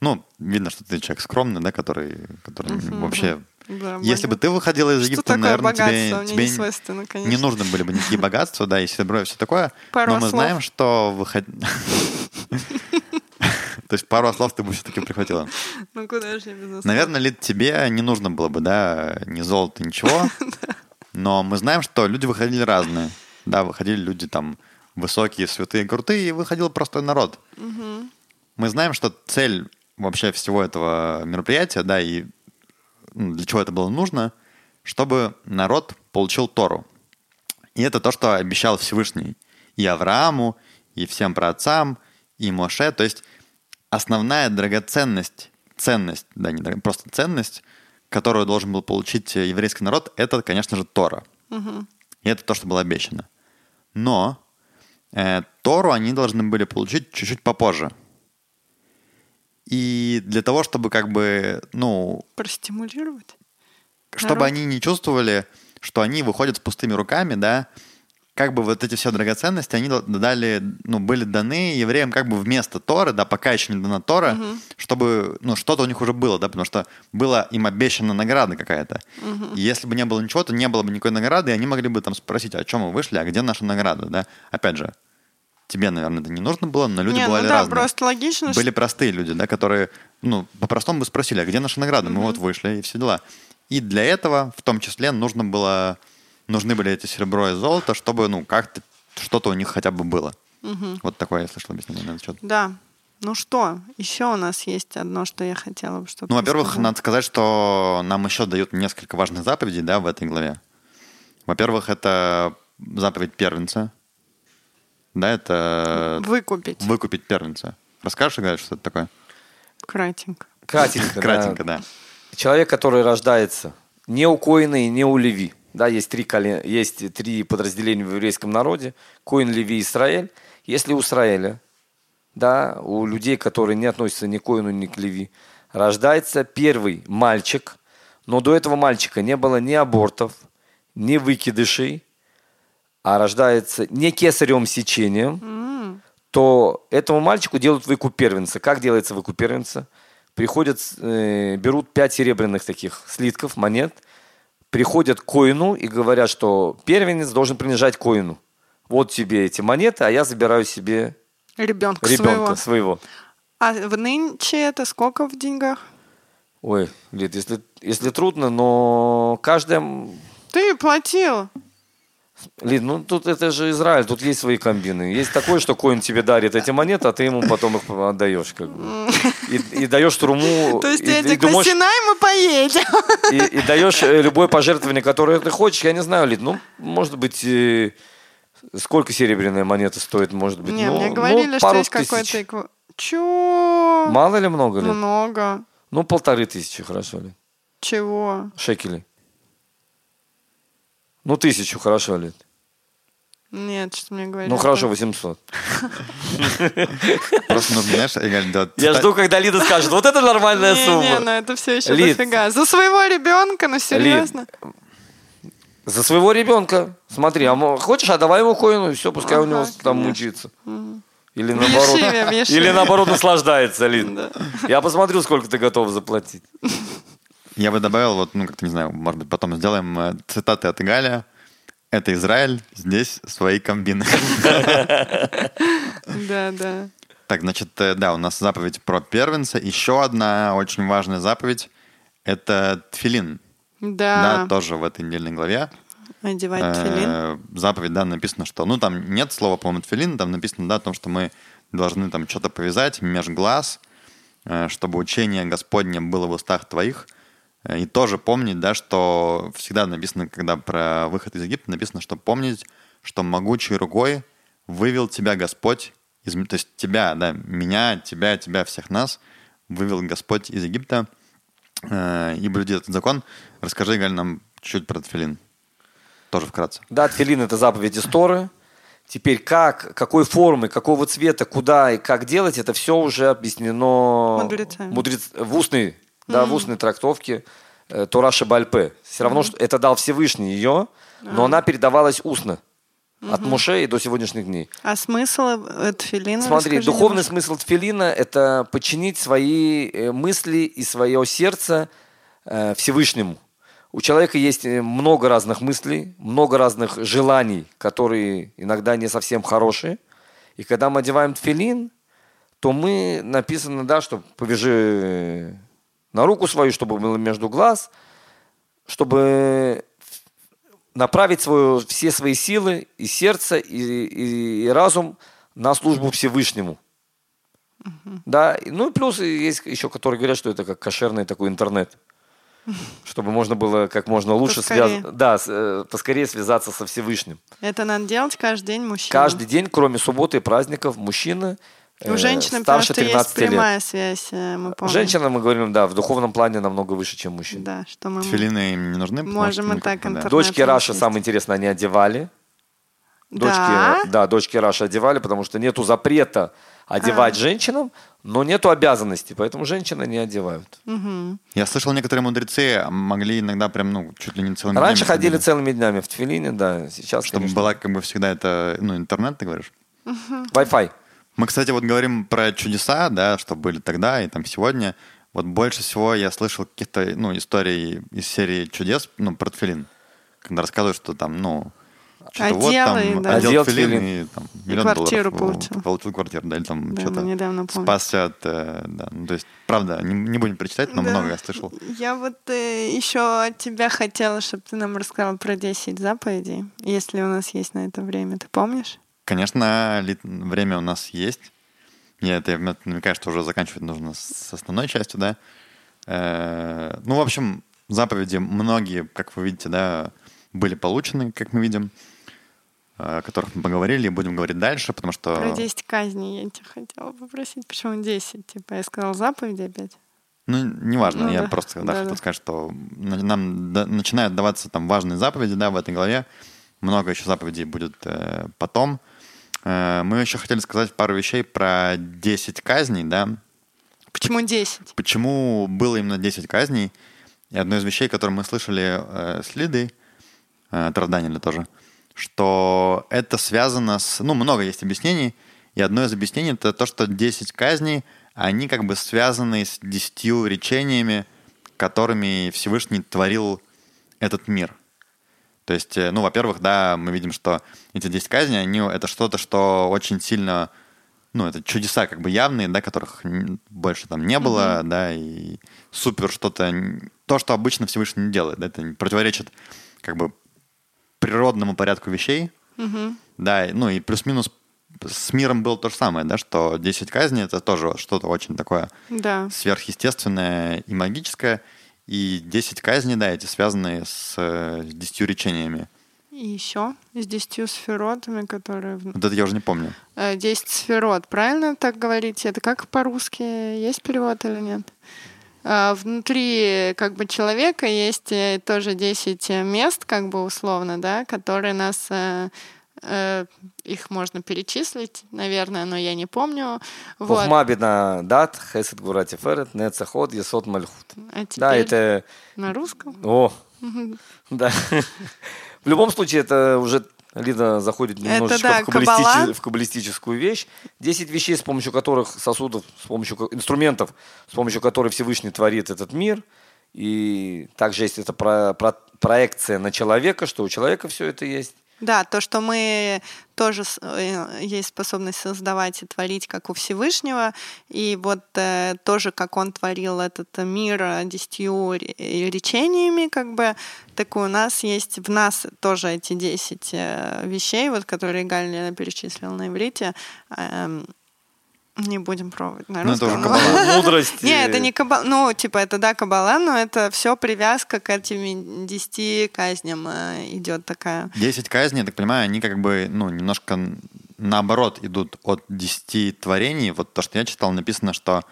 Ну, видно, что ты человек скромный, да, который, который вообще... Да, Если бы ты выходила из Что Египта, такое наверное, богатство? тебе, тебе не конечно. не нужны были бы никакие богатства, да, и серебро, и все такое. Пару но мы слов. знаем, что выход... То есть пару слов ты бы все-таки прихватила. Ну куда же я без? Наверное, Лид, тебе не нужно было бы, да, ни золота, ничего. Но мы знаем, что люди выходили разные. Да, выходили люди там высокие, святые, крутые, и выходил простой народ. Мы знаем, что цель вообще всего этого мероприятия, да, и ну, для чего это было нужно, чтобы народ получил Тору. И это то, что обещал Всевышний и Аврааму, и всем праотцам, и Моше. То есть основная драгоценность, ценность, да, не драг- просто ценность, которую должен был получить еврейский народ, это, конечно же, Тора. И это то, что было обещано. Но э, Тору они должны были получить чуть-чуть попозже. И для того, чтобы как бы, ну, Простимулировать? чтобы Народ. они не чувствовали, что они выходят с пустыми руками, да, как бы вот эти все драгоценности, они дал- дали, ну, были даны евреям как бы вместо Торы, да, пока еще не дана Тора, чтобы, ну, что-то у них уже было, да, потому что была им обещана награда какая-то. И если бы не было ничего, то не было бы никакой награды, и они могли бы там спросить, о чем мы вышли, а где наша награда, да. Опять же, тебе, наверное, это не нужно было, но люди Не, бывали ну да, разные. просто логично, Были простые люди, да, которые, ну, по-простому бы спросили, а где наша награда? Мы вот вышли, и все дела. И для этого, в том числе, нужно было, нужны были эти серебро и золото, чтобы, ну, как-то что-то у них хотя бы было. Вот такое я слышал объяснение на этот счет. Да. Ну что, еще у нас есть одно, что я хотела бы, чтобы Ну, во-первых, сказал. надо сказать, что нам еще дают несколько важных заповедей, да, в этой главе. Во-первых, это заповедь первенца. Да, это Выкупить. выкупить первенца. Расскажешь, Галя, что это такое? Кратенько. Кратенько. Кратенько, да. Человек, который рождается не у Коина и не у Леви. Да, есть три, колен... есть три подразделения в еврейском народе. Коин, Леви, Израиль. Если у Израиля, да, у людей, которые не относятся ни к Коину, ни к Леви, рождается первый мальчик, но до этого мальчика не было ни абортов, ни выкидышей, а рождается не кесаревым сечением, то этому мальчику делают выкуп первенца. Как делается выкуп первенца? Приходят, э, берут пять серебряных таких слитков, монет, приходят к коину и говорят, что первенец должен принадлежать коину. Вот тебе эти монеты, а я забираю себе Ребенка, ребенка своего. своего. А в нынче это сколько в деньгах? Ой, Лид, если, если трудно, но каждая... Ты платил. Лид, ну тут это же Израиль, тут есть свои комбины. Есть такое, что коин тебе дарит эти монеты, а ты ему потом их отдаешь. Как бы. и, и даешь труму. То есть, и, и на думаешь- Синай мы поедем. и, и даешь э, любое пожертвование, которое ты хочешь. Я не знаю, Лид, ну, может быть, э, сколько серебряная монета стоит, может быть. Не, ну, мне ну, говорили, что пару есть тысяч. какой-то... Чё? Мало ли много ли? Много. Ну, полторы тысячи, хорошо ли? Чего? Шекелей. Ну, тысячу, хорошо ли? Нет, что мне говорили. Ну, хорошо, 800. Просто нужно, знаешь, Эгаль, да, Я цита- жду, когда Лида скажет, вот это нормальная сумма. не, ну это все еще Лид. дофига. За своего ребенка, ну серьезно. За своего ребенка. Смотри, а хочешь, а давай ему коину, и все, пускай у него там мучится. Или наоборот, или наоборот наслаждается, Лид. Я посмотрю, сколько ты готов заплатить. Я бы добавил, вот, ну, как-то не знаю, может быть, потом сделаем э, цитаты от Игаля. Это Израиль, здесь свои комбины. Да, да. Так, значит, э, да, у нас заповедь про первенца. Еще одна очень важная заповедь — это тфилин. Да, Да. тоже в этой недельной главе. Одевать тфилин. Э, заповедь, да, написано, что... Ну, там нет слова, по-моему, тфилин, там написано, да, о том, что мы должны там что-то повязать меж глаз, чтобы учение Господне было в устах твоих. И тоже помнить, да, что всегда написано, когда про выход из Египта, написано, что помнить, что могучей рукой вывел тебя Господь, из, то есть тебя, да, меня, тебя, тебя, всех нас, вывел Господь из Египта, э, и блюди этот закон. Расскажи, Галь, нам чуть про тфилин. Тоже вкратце. Да, тфилин – это заповедь Торы. Теперь как, какой формы, какого цвета, куда и как делать, это все уже объяснено Мудрецами. мудрец- в устной, да, в устной трактовке э, Тора Шабальпе. Все равно, что это дал Всевышний ее, но она передавалась устно. От Муше и до сегодняшних дней. А смысл тфилина? Смотри, духовный немножко. смысл тфилина – это подчинить свои э, мысли и свое сердце э, Всевышнему. У человека есть э, много разных мыслей, много разных желаний, которые иногда не совсем хорошие. И когда мы одеваем тфилин, то мы написано, да, что повяжи на руку свою, чтобы было между глаз, чтобы направить свою, все свои силы и сердце, и, и- и разум на службу Всевышнему. Да, и- ну и плюс есть еще, которые говорят, что это как кошерный такой интернет. Чтобы можно было как можно лучше Поскорее. связ- да, с- э, поскорее связаться со Всевышним. Это надо делать каждый день мужчина. Каждый день, кроме субботы и праздников, мужчина У э, женщины, потому старше что есть 13 лет. прямая связь, э, мы помним. Женщина, мы говорим, да, в духовном плане намного выше, чем мужчина. Да, что мы... Тфилины им не нужны? потому Можем что, и так да. Дочки Раши, самое интересное, они одевали. Дочки, Да? да, дочки Раши одевали, потому что нету запрета одевать А. женщинам, но нету обязанности, поэтому женщины не одевают. Мгм. Я слышал, некоторые мудрецы могли иногда прям, ну, чуть ли не целыми Раньше днями ходили ходили, целыми днями в тфилине, да, сейчас, Чтобы конечно, была как бы всегда это, ну, интернет, ты говоришь? Wi-Fi. Мы, кстати, вот говорим про чудеса, да, что были тогда и там сегодня. Вот больше всего я слышал каких-то, ну, историй из серии чудес, ну, про тфилин. Когда рассказывают, что там, ну, что-то вот там, и, да. одел, Одел тфилин, тфилин. и там миллион квартиру долларов получил. получил квартиру, да, или там Да, что-то недавно спасся от, э, да, ну, то есть, правда, не, не будем перечитать, но Да. много я слышал. Я вот э, еще от тебя хотела, чтобы ты нам рассказал про 10 заповедей, если у нас есть на это время. Ты помнишь? Конечно, время у нас есть. Я это намекаю, что уже заканчивать нужно с основной частью, да. Э, Ну, в общем, заповеди многие, как вы видите, да, были получены, как мы видим, э, о которых мы поговорили и будем говорить дальше, потому что... Про 10 казней я тебя хотела попросить. Почему 10? Типа я сказала заповеди опять. Ну, неважно, Ну я да. просто да, Да, хотел да. сказать, что на- нам начинают даваться там важные заповеди, да, в этой главе. Много еще заповедей будет э, потом. Мы еще хотели сказать пару вещей про 10 казней, да, Почему 10? почему было именно 10 казней. И одно из вещей, которые мы слышали э, с Лидой, э, от тоже, что это связано с... Ну, много есть объяснений, и одно из объяснений это то, что 10 казней, они как бы связаны с 10 речениями, которыми Всевышний творил этот мир. То есть, э, ну, во-первых, да, мы видим, что эти 10 казней, они, это что-то, что очень сильно, ну, это чудеса как бы явные, да, которых больше там не было, да, и супер что-то, то, что обычно Всевышний не делает, да, это противоречит как бы природному порядку вещей, да, и- ну, и плюс-минус с миром было то же самое, да, что 10 казней это тоже что-то очень такое Да. сверхъестественное и магическое, и 10 казней, да, эти связанные с э, 10 речениями. И еще с 10 сферотами, которые... Вот это я уже не помню. Э, 10 сферот, правильно так говорите? Это как по-русски? Есть перевод или нет? А, Внутри как бы человека есть э, тоже 10 мест, как бы условно, да, которые нас э, э, их можно перечислить, наверное, но я не помню. Вот. Бина дат, хесед гура тиферет, нецехот, есот мальхут. А теперь Да, это... на русском? О, да. В любом случае, это уже Лида заходит немножечко да, в, каббала. в каббалистическую вещь. Десять вещей, с помощью которых сосудов, с помощью инструментов, с помощью которых Всевышний творит этот мир. И также есть эта про- про- проекция на человека, что у человека все это есть. Да, то, что мы тоже э, есть способность создавать и творить, как у Всевышнего, и вот э, тоже, как он творил этот мир э, десятью э, речениями, как бы, так у нас есть в нас тоже эти десять э, вещей, вот, которые Галя перечислила на иврите. Эм, не будем пробовать на Ну, это русском. уже каббала. Мудрость. Не, это не кабала. Ну, типа, это да, кабала, но это все привязка к этим десяти казням э, идет такая. 10 казней, я так понимаю, они как бы, ну, немножко наоборот идут от 10 творений. Вот то, что я читал, написано, что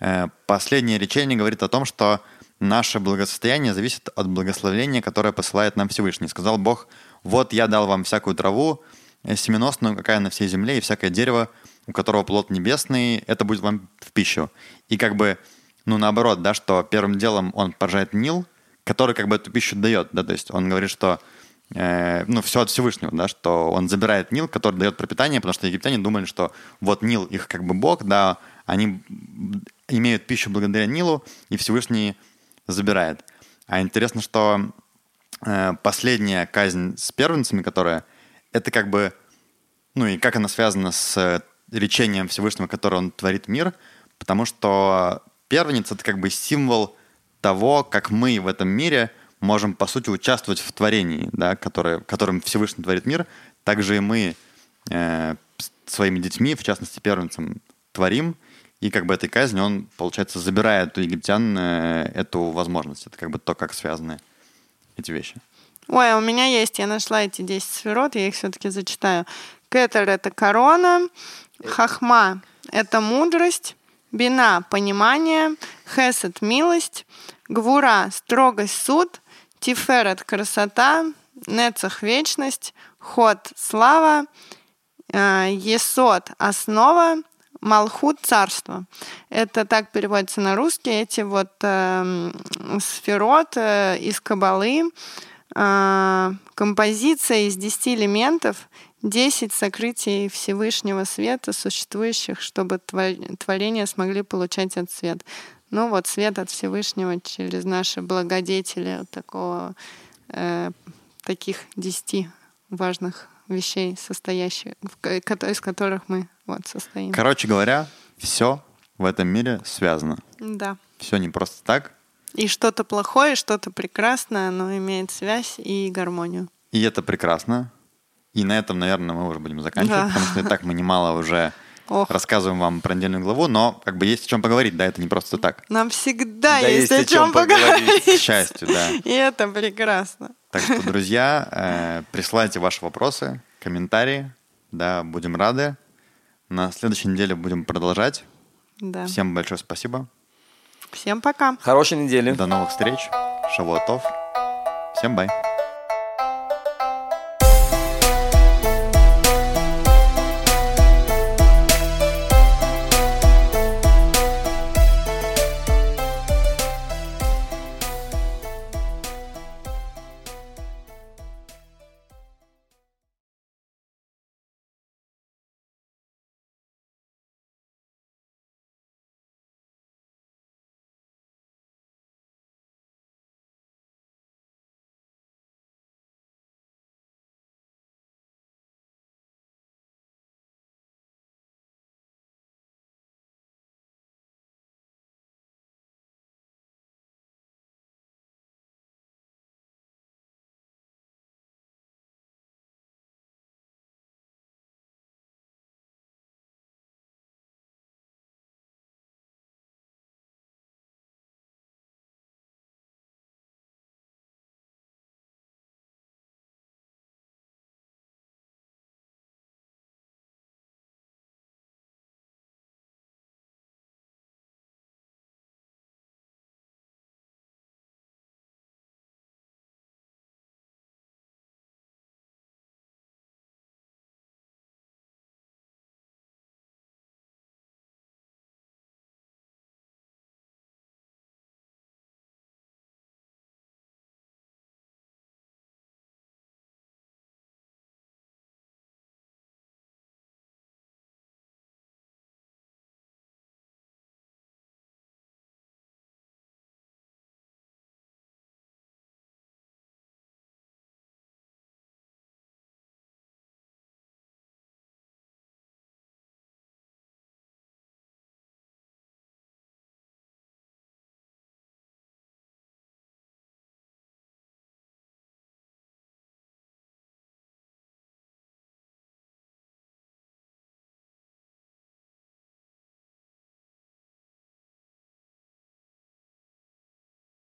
э, последнее речение говорит о том, что наше благосостояние зависит от благословения, которое посылает нам Всевышний. Сказал Бог, вот я дал вам всякую траву, э, семеносную, какая на всей земле, и всякое дерево, у которого плод небесный, это будет вам в пищу. И как бы, ну, наоборот, да, что первым делом он поражает Нил, который как бы эту пищу дает, да, то есть он говорит, что э, ну, все от Всевышнего, да, что он забирает Нил, который дает пропитание, потому что египтяне думали, что вот Нил их как бы бог, да, они имеют пищу благодаря Нилу, и Всевышний забирает. А интересно, что э, последняя казнь с первенцами, которая, это как бы, ну и как она связана с речением Всевышнего, которое он творит мир, потому что первенец — это как бы символ того, как мы в этом мире можем, по сути, участвовать в творении, да, которое, которым Всевышний творит мир, также и мы э, своими детьми, в частности, первенцем, творим, и как бы этой казнью он, получается, забирает у египтян э, эту возможность. Это как бы то, как связаны эти вещи. Ой, а у меня есть, я нашла эти 10 сферот, я их все-таки зачитаю. Кетер — это корона, хахма — это мудрость, бина — понимание, хесед — милость, гвура — строгость, суд, тиферет — красота, нецах — вечность, ход — слава, э, есот — основа, Малхут царство. Это так переводится на русский. Эти вот э, сферот э, из Кабалы, композиция из 10 элементов, 10 сокрытий Всевышнего света, существующих, чтобы творения смогли получать этот свет. Ну вот свет от Всевышнего через наши благодетели такого, э, таких 10 важных вещей, состоящих, из которых мы вот состоим. Короче говоря, все в этом мире связано. Да. Все не просто так. И что-то плохое, что-то прекрасное, оно имеет связь и гармонию. И это прекрасно. И на этом, наверное, мы уже будем заканчивать, да. потому что и так мы немало уже Ох. рассказываем вам про недельную главу, но как бы есть о чем поговорить, да, это не просто так. Нам всегда да, есть, есть о чем поговорить. поговорить. К счастью, да. И это прекрасно. Так что, друзья, э, присылайте ваши вопросы, комментарии, да, будем рады. На следующей неделе будем продолжать. Да. Всем большое спасибо. Всем пока. Хорошей недели. До новых встреч. Шавуатов. Всем бай.